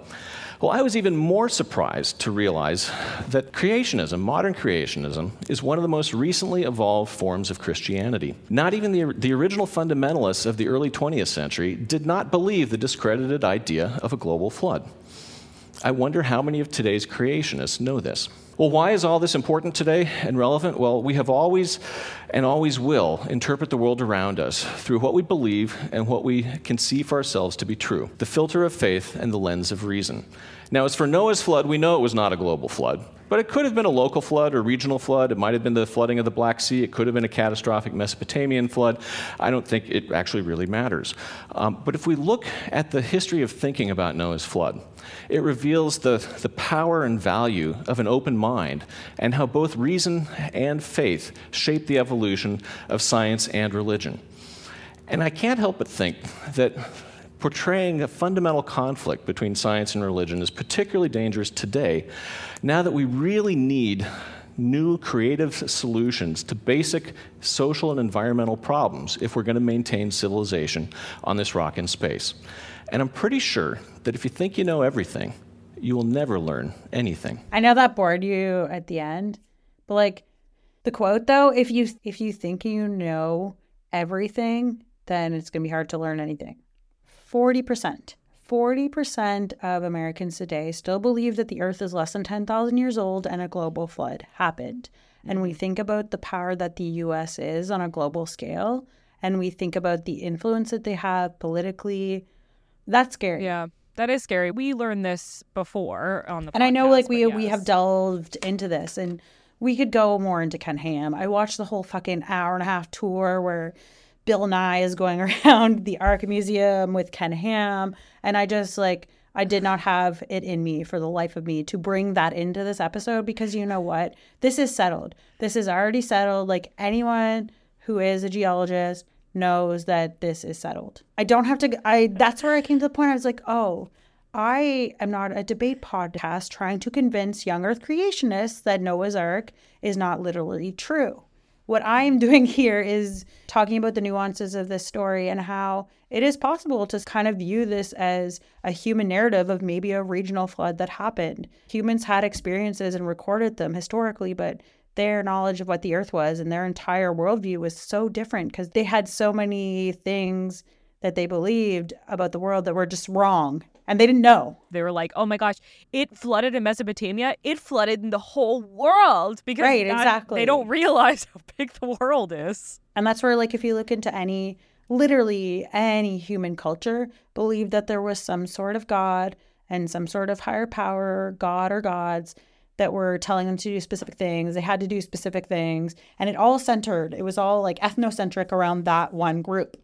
Well, I was even more surprised to realize that creationism, modern creationism, is one of the most recently evolved forms of Christianity. Not even the, the original fundamentalists of the early 20th century did not believe the discredited idea of a global flood. I wonder how many of today's creationists know this. Well, why is all this important today and relevant? Well, we have always and always will interpret the world around us through what we believe and what we can see for ourselves to be true the filter of faith and the lens of reason. Now, as for Noah's flood, we know it was not a global flood, but it could have been a local flood or regional flood. It might have been the flooding of the Black Sea. It could have been a catastrophic Mesopotamian flood. I don't think it actually really matters. Um, but if we look at the history of thinking about Noah's flood, it reveals the, the power and value of an open mind and how both reason and faith shape the evolution of science and religion. And I can't help but think that portraying a fundamental conflict between science and religion is particularly dangerous today, now that we really need new creative solutions to basic social and environmental problems if we're going to maintain civilization on this rock in space. And I'm pretty sure that if you think you know everything, you will never learn anything. I know that bored you at the end, but like the quote though, if you if you think you know everything, then it's going to be hard to learn anything. 40%. 40% of Americans today still believe that the earth is less than 10,000 years old and a global flood happened. And we think about the power that the US is on a global scale, and we think about the influence that they have politically. That's scary. Yeah. That is scary. We learned this before on the And I know like we but we have delved into this and we could go more into Ken Ham. I watched the whole fucking hour and a half tour where Bill Nye is going (laughs) around the Ark Museum with Ken Ham and I just like I did not have it in me for the life of me to bring that into this episode because you know what? This is settled. This is already settled. Like anyone who is a geologist knows that this is settled. I don't have to I that's where I came to the point I was like, "Oh, I am not a debate podcast trying to convince young earth creationists that Noah's Ark is not literally true. What I am (laughs) doing here is talking about the nuances of this story and how it is possible to kind of view this as a human narrative of maybe a regional flood that happened. Humans had experiences and recorded them historically, but their knowledge of what the earth was and their entire worldview was so different because they had so many things that they believed about the world that were just wrong and they didn't know. they were like, "Oh my gosh, it flooded in Mesopotamia. It flooded in the whole world because Right, exactly. they don't realize how big the world is." And that's where, like, if you look into any, literally any human culture, believed that there was some sort of God and some sort of higher power, God or gods, that were telling them to do specific things. They had to do specific things. And it all centered, it was all like ethnocentric around that one group.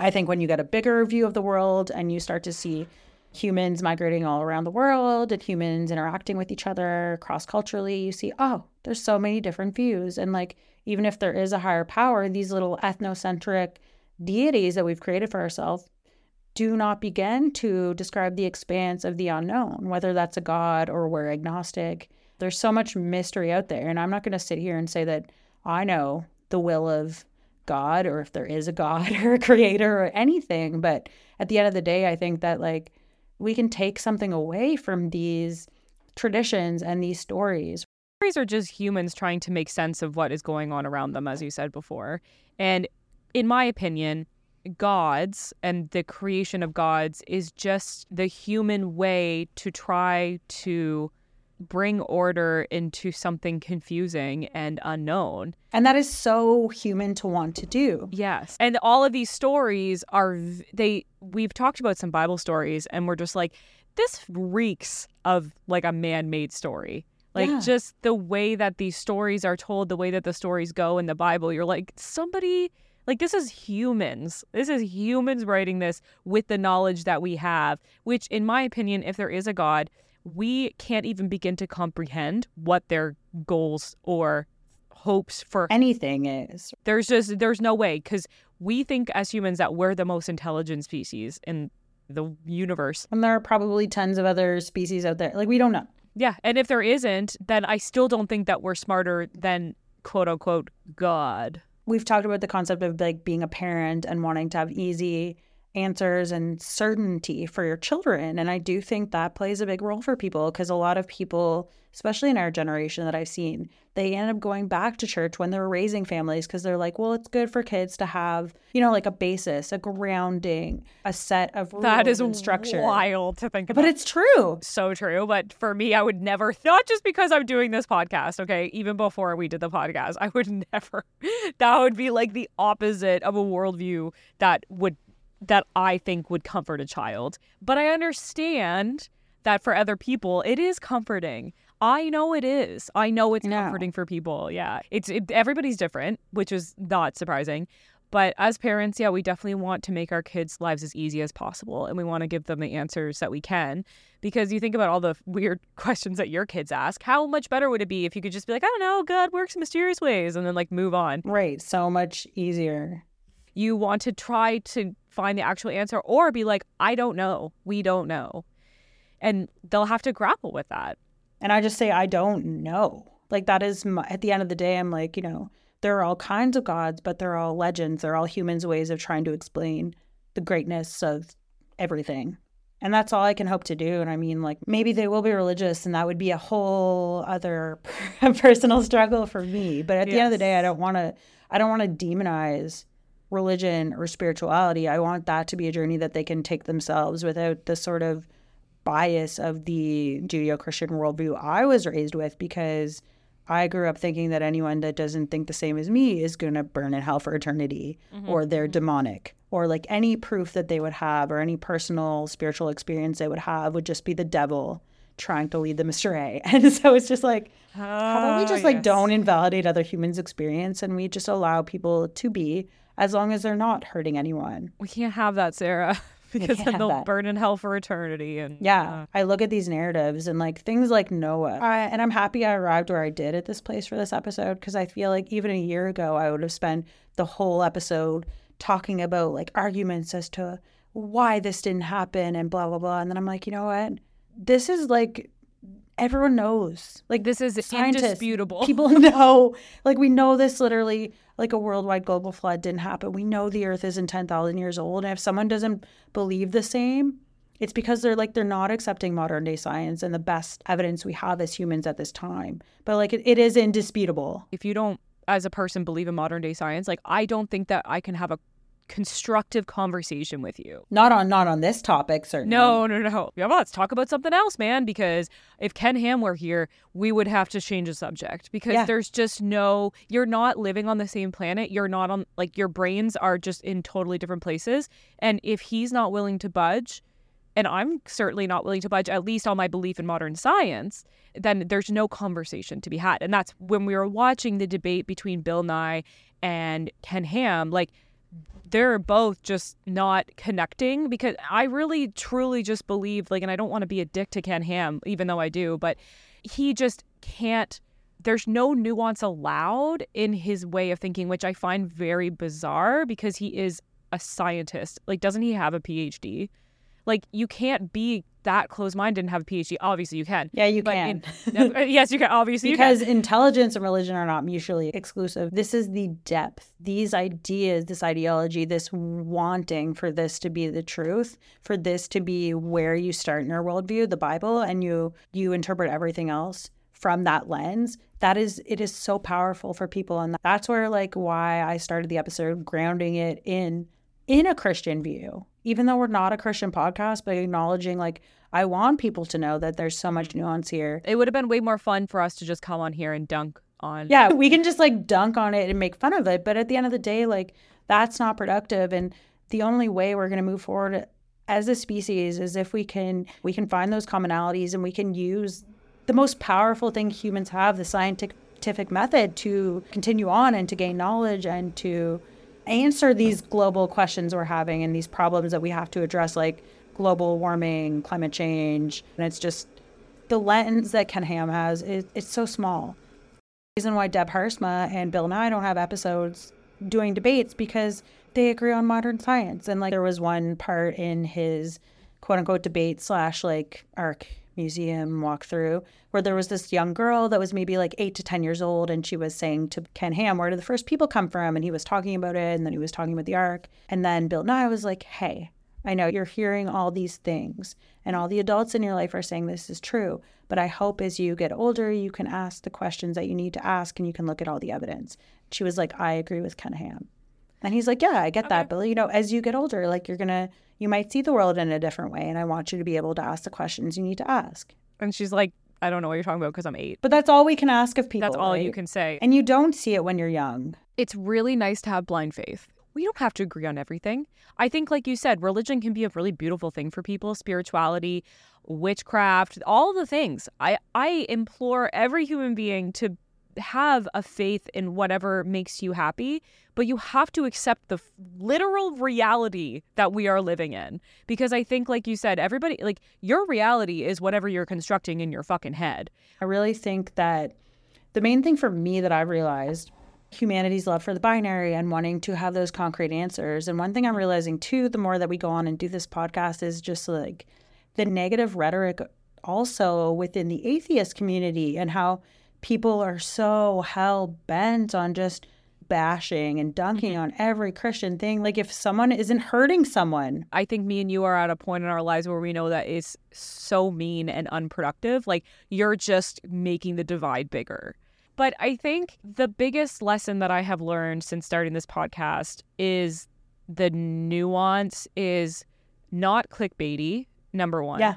I think when you get a bigger view of the world and you start to see humans migrating all around the world and humans interacting with each other cross culturally, you see, oh, there's so many different views. And like, even if there is a higher power, these little ethnocentric deities that we've created for ourselves do not begin to describe the expanse of the unknown, whether that's a god or we're agnostic. There's so much mystery out there. And I'm not going to sit here and say that I know the will of God or if there is a (laughs) God or a creator or anything. But at the end of the day, I think that like we can take something away from these traditions and these stories. Stories are just humans trying to make sense of what is going on around them, as you said before. And in my opinion, gods and the creation of gods is just the human way to try to bring order into something confusing and unknown. And that is so human to want to do. Yes. And all of these stories are they we've talked about some Bible stories and we're just like this reeks of like a man-made story. Like Yeah. just the way that these stories are told, the way that the stories go in the Bible, you're like somebody like this is humans. This is humans writing this with the knowledge that we have, which in my opinion if there is a god, we can't even begin to comprehend what their goals or hopes for Anything is. there's just there's no way because we think as humans that we're the most intelligent species in the universe And there are probably tons of other species out there. Like, we don't know. yeah and if there isn't then i still don't think that we're smarter than quote unquote god We've talked about the concept of like being a parent and wanting to have easy answers and certainty for your children. And I do think that plays a big role for people because a lot of people, especially in our generation that I've seen, they end up going back to church when they're raising families because they're like, well, it's good for kids to have, you know, like a basis, a grounding, a set of rules that is and structure. wild to think about But it's true. so true but for me i would never not just because i'm doing this podcast okay even before we did the podcast i would (laughs) never that would be like the opposite of a worldview that would that i think would comfort a child but i understand that for other people it is comforting. I know it is. I know it's No. comforting for people. Yeah. It's it, everybody's different, which is not surprising. But as parents, yeah, we definitely want to make our kids' lives as easy as possible and we want to give them the answers that we can. Because you think about all the weird (laughs) questions that your kids ask, how much better would it be if you could just be like, I don't know, God works in mysterious ways and then like move on? Right. So much easier. You want to try to find the actual answer or be like, I don't know. We don't know. And they'll have to grapple with that. And I just say, I don't know. Like, that is, my, at the end of the day, I'm like, you know, there are all kinds of gods, but they're all legends. They're all humans' ways of trying to explain the greatness of everything. And that's all I can hope to do. And I mean, like, maybe they will be religious, and that would be a whole other (laughs) personal struggle for me. But at the end of the day, I don't want to, I don't want to demonize religion or spirituality. I want that to be a journey that they can take themselves without the sort of bias of the Judeo Christian worldview I was raised with because I grew up thinking that anyone that doesn't think the same as me is going to burn in hell for eternity mm-hmm. or they're mm-hmm. demonic or like any proof that they would have or any personal spiritual experience they would have would just be the devil trying to lead them astray. (laughs) And so it's just like, how about we just ah, like don't invalidate other humans' experience and we just allow people to be as long as they're not hurting anyone. We can't have that, Sarah, (laughs) because then they'll that. burn in hell for eternity. And Yeah, uh, I look at these narratives and like things like Noah. I, and I'm happy I arrived where I did at this place for this episode because I feel like even a year ago, I would have spent the whole episode talking about like arguments as to why this didn't happen and blah, blah, blah. And then I'm like, you know what? This is like, everyone knows. Like, this is scientists, indisputable. People (laughs) know, like, we know this literally, like, a worldwide global flood didn't happen. We know the earth isn't 10,000 years old. And if someone doesn't believe the same, it's because they're like, they're not accepting modern day science and the best evidence we have as humans at this time. But, like, it, it is indisputable. if you don't, as a person, believe in modern day science, like I don't think that I can have a constructive conversation with you. Not on, not on this topic, certainly. No, no, no. Yeah, well, let's talk about something else, man. Because if Ken Ham were here, we would have to change the subject because Yeah. there's just no. You're not living on the same planet. You're not on. Like your brains are just in totally different places. And if he's not willing to budge, and I'm certainly not willing to budge, at least on my belief in modern science, then there's no conversation to be had. And that's when we were watching the debate between Bill Nye and Ken Ham. Like they're both just not connecting because I really truly just believe like and I don't want to be a dick to Ken Ham even though I do but he just can't there's no nuance allowed in his way of thinking which I find very bizarre because he is a scientist. Like doesn't he have a PhD like you can't be that close-minded and have a PhD obviously you can Yeah, you but can. in- (laughs) yes you can obviously you can. because intelligence and religion are not mutually exclusive. This is the depth, these ideas, this ideology, this wanting for this to be the truth, for this to be where you start in your worldview, the Bible, and you you interpret everything else from that lens. That is, it is so powerful for people, and that's where like why I started the episode grounding it in in a Christian view, even though we're not a Christian podcast, but acknowledging like I want people to know that there's so much mm-hmm. nuance here. it would have been way more fun for us to just come on here and dunk on Yeah, we can just like dunk on it and make fun of it, but at the end of the day, like that's not productive. And the only way we're going to move forward as a species is if we can we can find those commonalities and we can use the most powerful thing humans have, the scientific method, to continue on and to gain knowledge and to answer these global questions we're having and these problems that we have to address, like global warming, climate change. And it's just the lens that Ken Ham has is it's so small reason why Deb Haarsma and Bill Nye don't have episodes doing debates because they agree on modern science. And like there was one part in his quote unquote debate slash like ark museum walkthrough where there was this young girl that was maybe like eight to ten years old and she was saying to Ken Ham, Where did the first people come from? And he was talking about it and then he was talking about the ark. And then Bill Nye was like, Hey, I know you're hearing all these things, and all the adults in your life are saying this is true. But I hope as you get older, you can ask the questions that you need to ask and you can look at all the evidence. She was like, I agree with Ken Ham. And he's like, Yeah, I get that, Bill. You know, as you get older, like you're going to, you might see the world in a different way. And I want you to be able to ask the questions you need to ask. And she's like, I don't know what you're talking about because I'm eight. But that's all we can ask of people. That's all you can say. And you don't see it when you're young. It's really nice to have blind faith. We don't have to agree on everything. I think, like you said, religion can be a really beautiful thing for people, spirituality, witchcraft, all the things. I I implore every human being to have a faith in whatever makes you happy, but you have to accept the f- literal reality that we are living in. Because I think, like you said, everybody, like your reality is whatever you're constructing in your fucking head. I really think that the main thing for me that I've realized humanity's love for the binary and wanting to have those concrete answers. And one thing I'm realizing too, the more that we go on and do this podcast, is just like the negative rhetoric also within the atheist community and how people are so hell bent on just bashing and dunking mm-hmm. on every Christian thing. Like if someone isn't hurting someone, I think me and you are at a point in our lives where we know that is so mean and unproductive. Like you're just making the divide bigger. But I think the biggest lesson that I have learned since starting this podcast is the nuance is not clickbaity, number one. Yeah.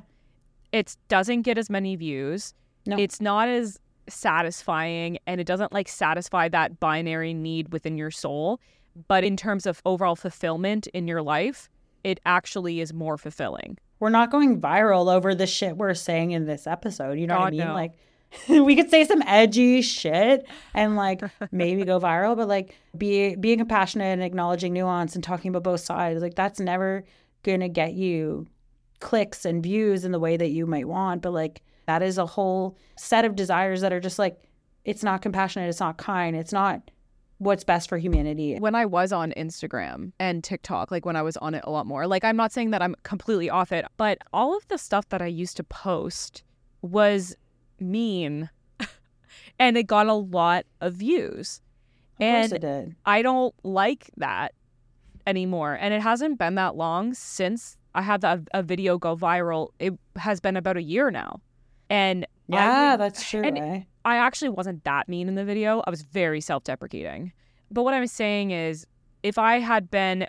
It doesn't get as many views. No. It's not as satisfying and it doesn't like satisfy that binary need within your soul. But in terms of overall fulfillment in your life, it actually is more fulfilling. we're not going viral over the shit we're saying in this episode. You know what I mean? no. Like (laughs) we could say some edgy shit and like maybe go viral, but like be being compassionate and acknowledging nuance and talking about both sides, like that's never gonna get you clicks and views in the way that you might want. But like that is a whole set of desires that are just like it's not compassionate, it's not kind, it's not what's best for humanity. when I was on Instagram and TikTok, like when I was on it a lot more, like I'm not saying that I'm completely off it, but all of the stuff that I used to post was mean (laughs) and it got a lot of views. Of and. I don't like that anymore. And it hasn't been that long since I had that a video go viral. It has been about a year now. And Yeah, would- that's true. and eh? I actually wasn't that mean in the video. I was very self deprecating. But what I'm saying is, if I had been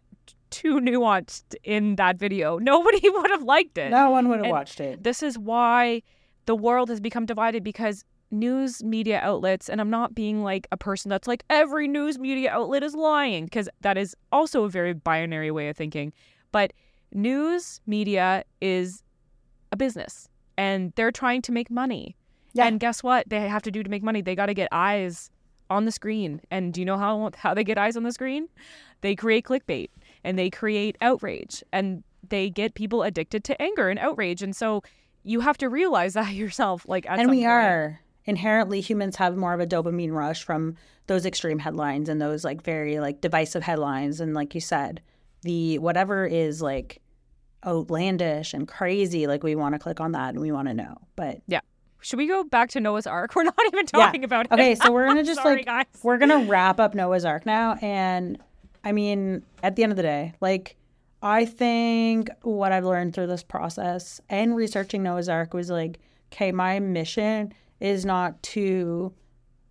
too nuanced in that video, (laughs) nobody would have liked it. No one would have and watched it. This is why the world has become divided because news media outlets, and I'm not being like a person that's like every news media outlet is lying, because that is also a very binary way of thinking. But news media is a business and they're trying to make money. Yeah. And guess what? They have to do to make money. They got to get eyes on the screen. And do you know how how they get eyes on the screen? They create clickbait and they create outrage and they get people addicted to anger and outrage. And so you have to realize (laughs) that yourself. Like, and we point. are inherently humans have more of a dopamine rush from those extreme headlines and those like very like divisive headlines and like you said the whatever is like outlandish and crazy like we want to click on that and we want to know but yeah. Should we go back to Noah's Ark? (laughs) We're not even Yeah. talking about it. okay so we're gonna (laughs) just Sorry, like guys. we're gonna wrap up noah's ark now and i mean at the end of the day like i think what i've learned through this process and researching noah's ark was like okay my mission is not to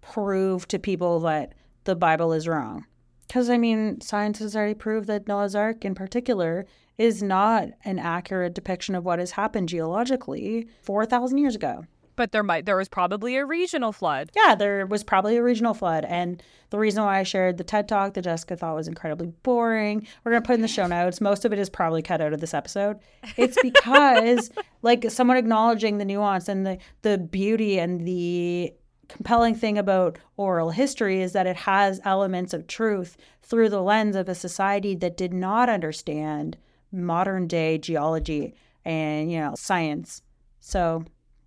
prove to people that the bible is wrong because i mean science has already proved that noah's ark in particular is not an accurate depiction of what has happened geologically 4000 years ago But there might there was probably a regional flood. yeah, there was probably a regional flood. And the reason why I shared the TED Talk that Jessica thought was incredibly boring, we're going to put in the show notes. Most of it is probably cut out of this episode. It's because, (laughs) like, someone acknowledging the nuance and the, the beauty and the compelling thing about oral history is that it has elements of truth through the lens of a society that did not understand modern day geology and, you know, science. So,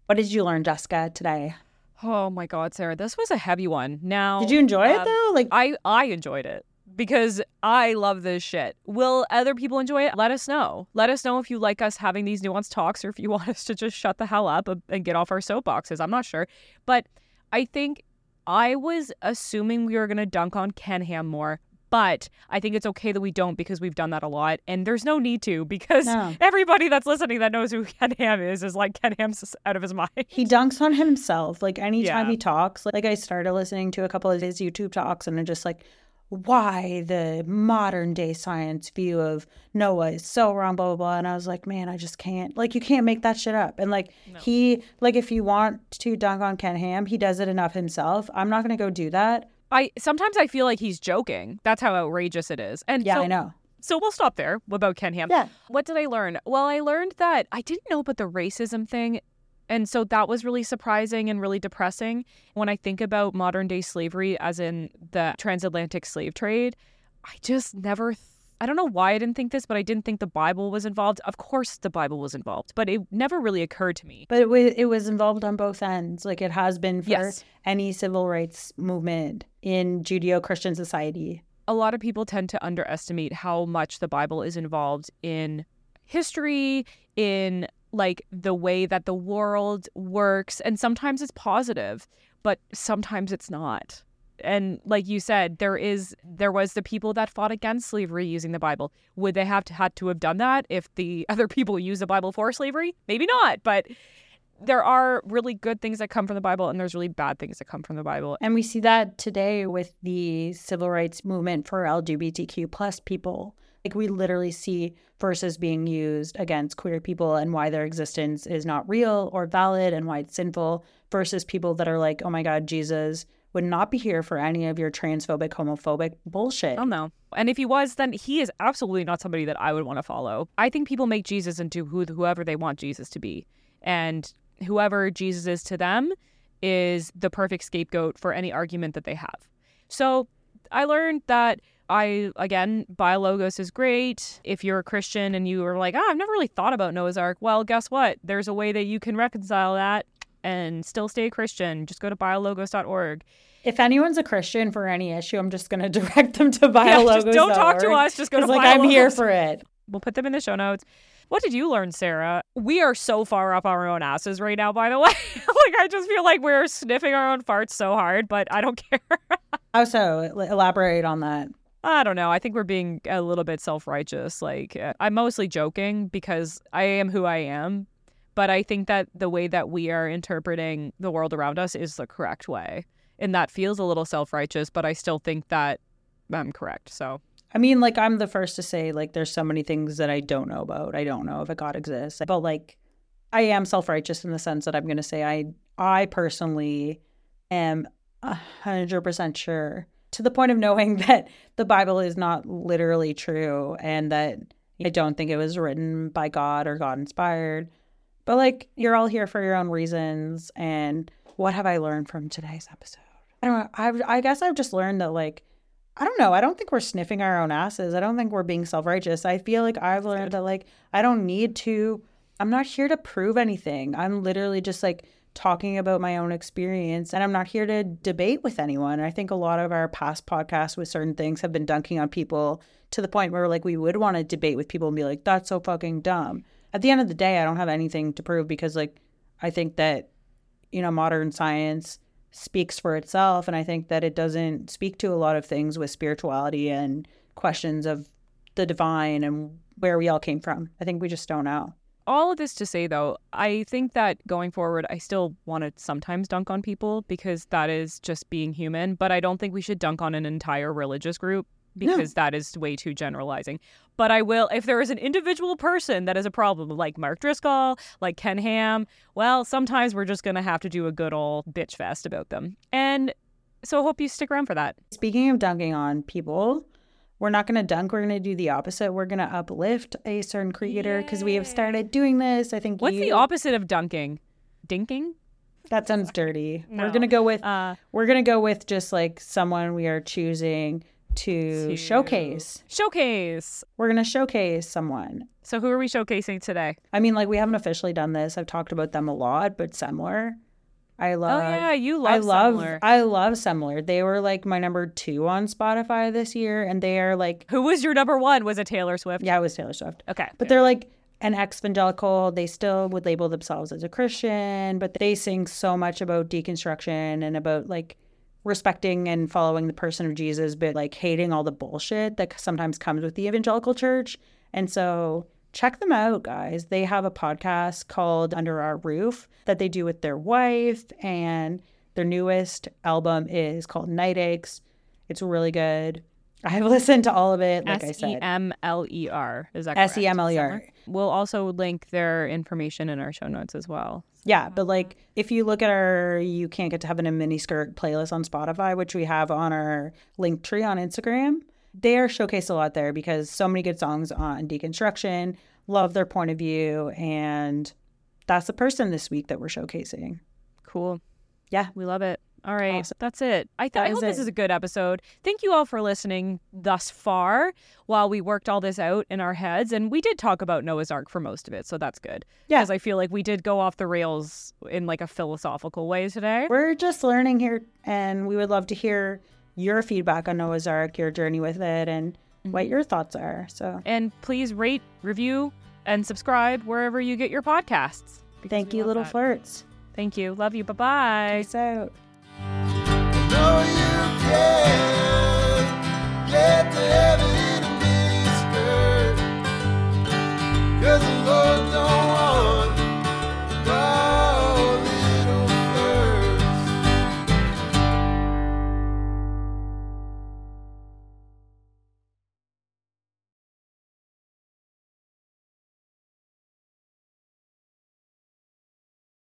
what did you learn, Jessica, today? Oh my God, Sarah, this was a heavy one. Now, Did you enjoy it um, though? Like, I I enjoyed it because I love this shit. Will other people enjoy it? Let us know. Let us know if you like us having these nuanced talks or if you (laughs) want us to just shut the hell up and get off our soapboxes. I'm not sure, but I think I was assuming we were gonna dunk on Ken Ham more. But I think it's okay that we don't because we've done that a lot, and there's no need to because No. (laughs) everybody that's listening that knows who (laughs) Ken Ham is is like Ken Ham's out of his mind. he dunks on himself. Like anytime Yeah. he talks, like, I started listening to a couple of his YouTube talks and I'm just like, why the modern day science view of Noah is so wrong, blah, blah, blah. And I was like, man, I just can't. Like, you can't make that shit up. And like, he, like, if you want to dunk on Ken Ham, he does it enough himself. I'm not going to go do that. I sometimes I feel like he's joking. That's how outrageous it is. And Yeah, so I know. So we'll stop there What about Ken Ham. Yeah. What did I learn? Well, I learned that I didn't know about the racism thing. And so that was really surprising and really depressing. When I think about modern day slavery, as in the transatlantic slave trade, I just never, I don't know why I didn't think this, but I didn't think the Bible was involved. Of course, the Bible was involved, but it never really occurred to me. But it was, it was involved on both ends, like it has been for Yes. any civil rights movement in Judeo Christian society. a lot of people tend to underestimate how much the Bible is involved in history, in like the way that the world works. And sometimes it's positive, but sometimes it's not. And like you said, there is there was the people that fought against slavery using the Bible. Would they have to, had to have done that if the (laughs) other people used the Bible for slavery? Maybe not, but there are really good things that come from the Bible and there's really bad things that come from the Bible. And we see that today with the civil rights movement for LGBTQ plus people. Like we literally see verses being used against queer people and why their existence is not real or valid and why it's sinful versus people that are like, oh my God, Jesus would not be here for any of your transphobic, homophobic bullshit. Oh don't. And if he was, then he is absolutely not somebody that I would want to follow. I think people make Jesus into who, whoever they want Jesus to be. And whoever Jesus is to them is the perfect scapegoat for any argument that they have. So I learned that I, again, BioLogos is great. If you're a Christian and you are like, oh, I've never really thought about Noah's Ark, well, guess what? There's a way that you can reconcile that and still stay a Christian. Just go to biologos.org. If anyone's a Christian for any issue, I'm just going (laughs) to direct them to Yeah, BioLogos. just don't talk to us. Just go to like I'm here for it. We'll put them in the show notes. What did you learn, Sarah? We are so far up our own asses right now, by the way. (laughs) like, I just feel like we're sniffing our own farts so hard, but I don't (laughs) care. Also, elaborate on that. I don't know. I think we're being a little bit self righteous. Like, uh, I'm mostly joking because I am who I am. But I think that the way that we are interpreting the world around us is the correct way. And that feels a little self righteous, but I still think that I'm correct. So, I mean, like I'm the first to say, like, there's so many things that I don't know about. I don't know if a God exists, but like, I am self-righteous in the sense that I'm going to say I, I personally am a hundred percent sure to the point of knowing (laughs) that the Bible is not literally true and that I don't think it was written by God or God inspired. But like, you're all here for your own reasons. And what have I learned from today's episode? I don't know. I've, I guess I've just learned that like I don't know. I don't think we're sniffing our own asses. I don't think we're being self righteous. I feel like I've learned that, like, I don't need to, I'm not here to prove anything. I'm literally just like talking about my own experience and I'm not here to debate with anyone. I think a lot of our past podcasts with certain things have been dunking on people to the point where, like, we would want to debate with people and be like, that's so fucking dumb. At the end of the day, I don't have anything to prove because, like, I think that, you know, modern science speaks for itself and i think that it doesn't speak to a lot of things with spirituality and questions of the divine and where we all came from i think we just don't know all of this to say though, I think that going forward, I still want to sometimes dunk on people because that is just being human. But I don't think we should dunk on an entire religious group because that is way too generalizing. But I will, if there is an individual person that is a problem, like Mark Driscoll, like Ken Ham, well, sometimes we're just going to have to do a good old bitch fest about them. And so I hope you stick around for that. speaking of dunking on people we're not going to dunk we're going to do the opposite we're going to uplift a certain creator because we have started doing this i think What's you, the opposite of dunking? Dinking? that sounds dirty we're going to go with Uh, we're going to go with just like someone we are choosing to To- showcase showcase. we're going to showcase someone So who are we showcasing today? I mean, like we haven't officially done this. I've talked about them a lot, but Semler, I oh, love. oh yeah, you love I love. Semler. I love Semler. They were like my number two on Spotify this year, and they are like, Who was your number one? Was it Taylor Swift? yeah, it was Taylor Swift, Okay. but they're like an ex-evangelical. They still would label themselves as a Christian, but they sing so much about deconstruction and about like respecting and following the person of Jesus, but like hating all the bullshit that sometimes comes with the evangelical church. And so check them out, guys. They have a podcast called Under Our Roof that they do with their wife, and their newest album is called Night Aches. It's really good. I've (laughs) listened to all of it, like I S E said. M L E R. Is that correct? S E M L E R. Semler? We'll also link their information in our show notes as well. Yeah, but like if you look at our You Can't Get to Heaven in Miniskirt playlist on Spotify, which we have on our Linktree on Instagram, they are showcased a lot there because so many good songs on deconstruction, love their point of view, and that's the person this week that we're showcasing. Cool. Yeah. We love it. All right. Awesome. That's it. I, th- That I hope this is a good episode. Thank you all for listening thus far while we worked all this out in our heads. And we did talk about Noah's Ark for most of it. So that's good. Yeah. Because I feel like we did go off the rails in like a philosophical way today. We're just learning here, and we would love to hear your feedback on Noah's Ark, your journey with it, and mm-hmm. what your thoughts are. So And please rate, review, and subscribe wherever you get your podcasts. thank you, little that. flirts. Thank you. Love you. Bye bye. Peace out. Cause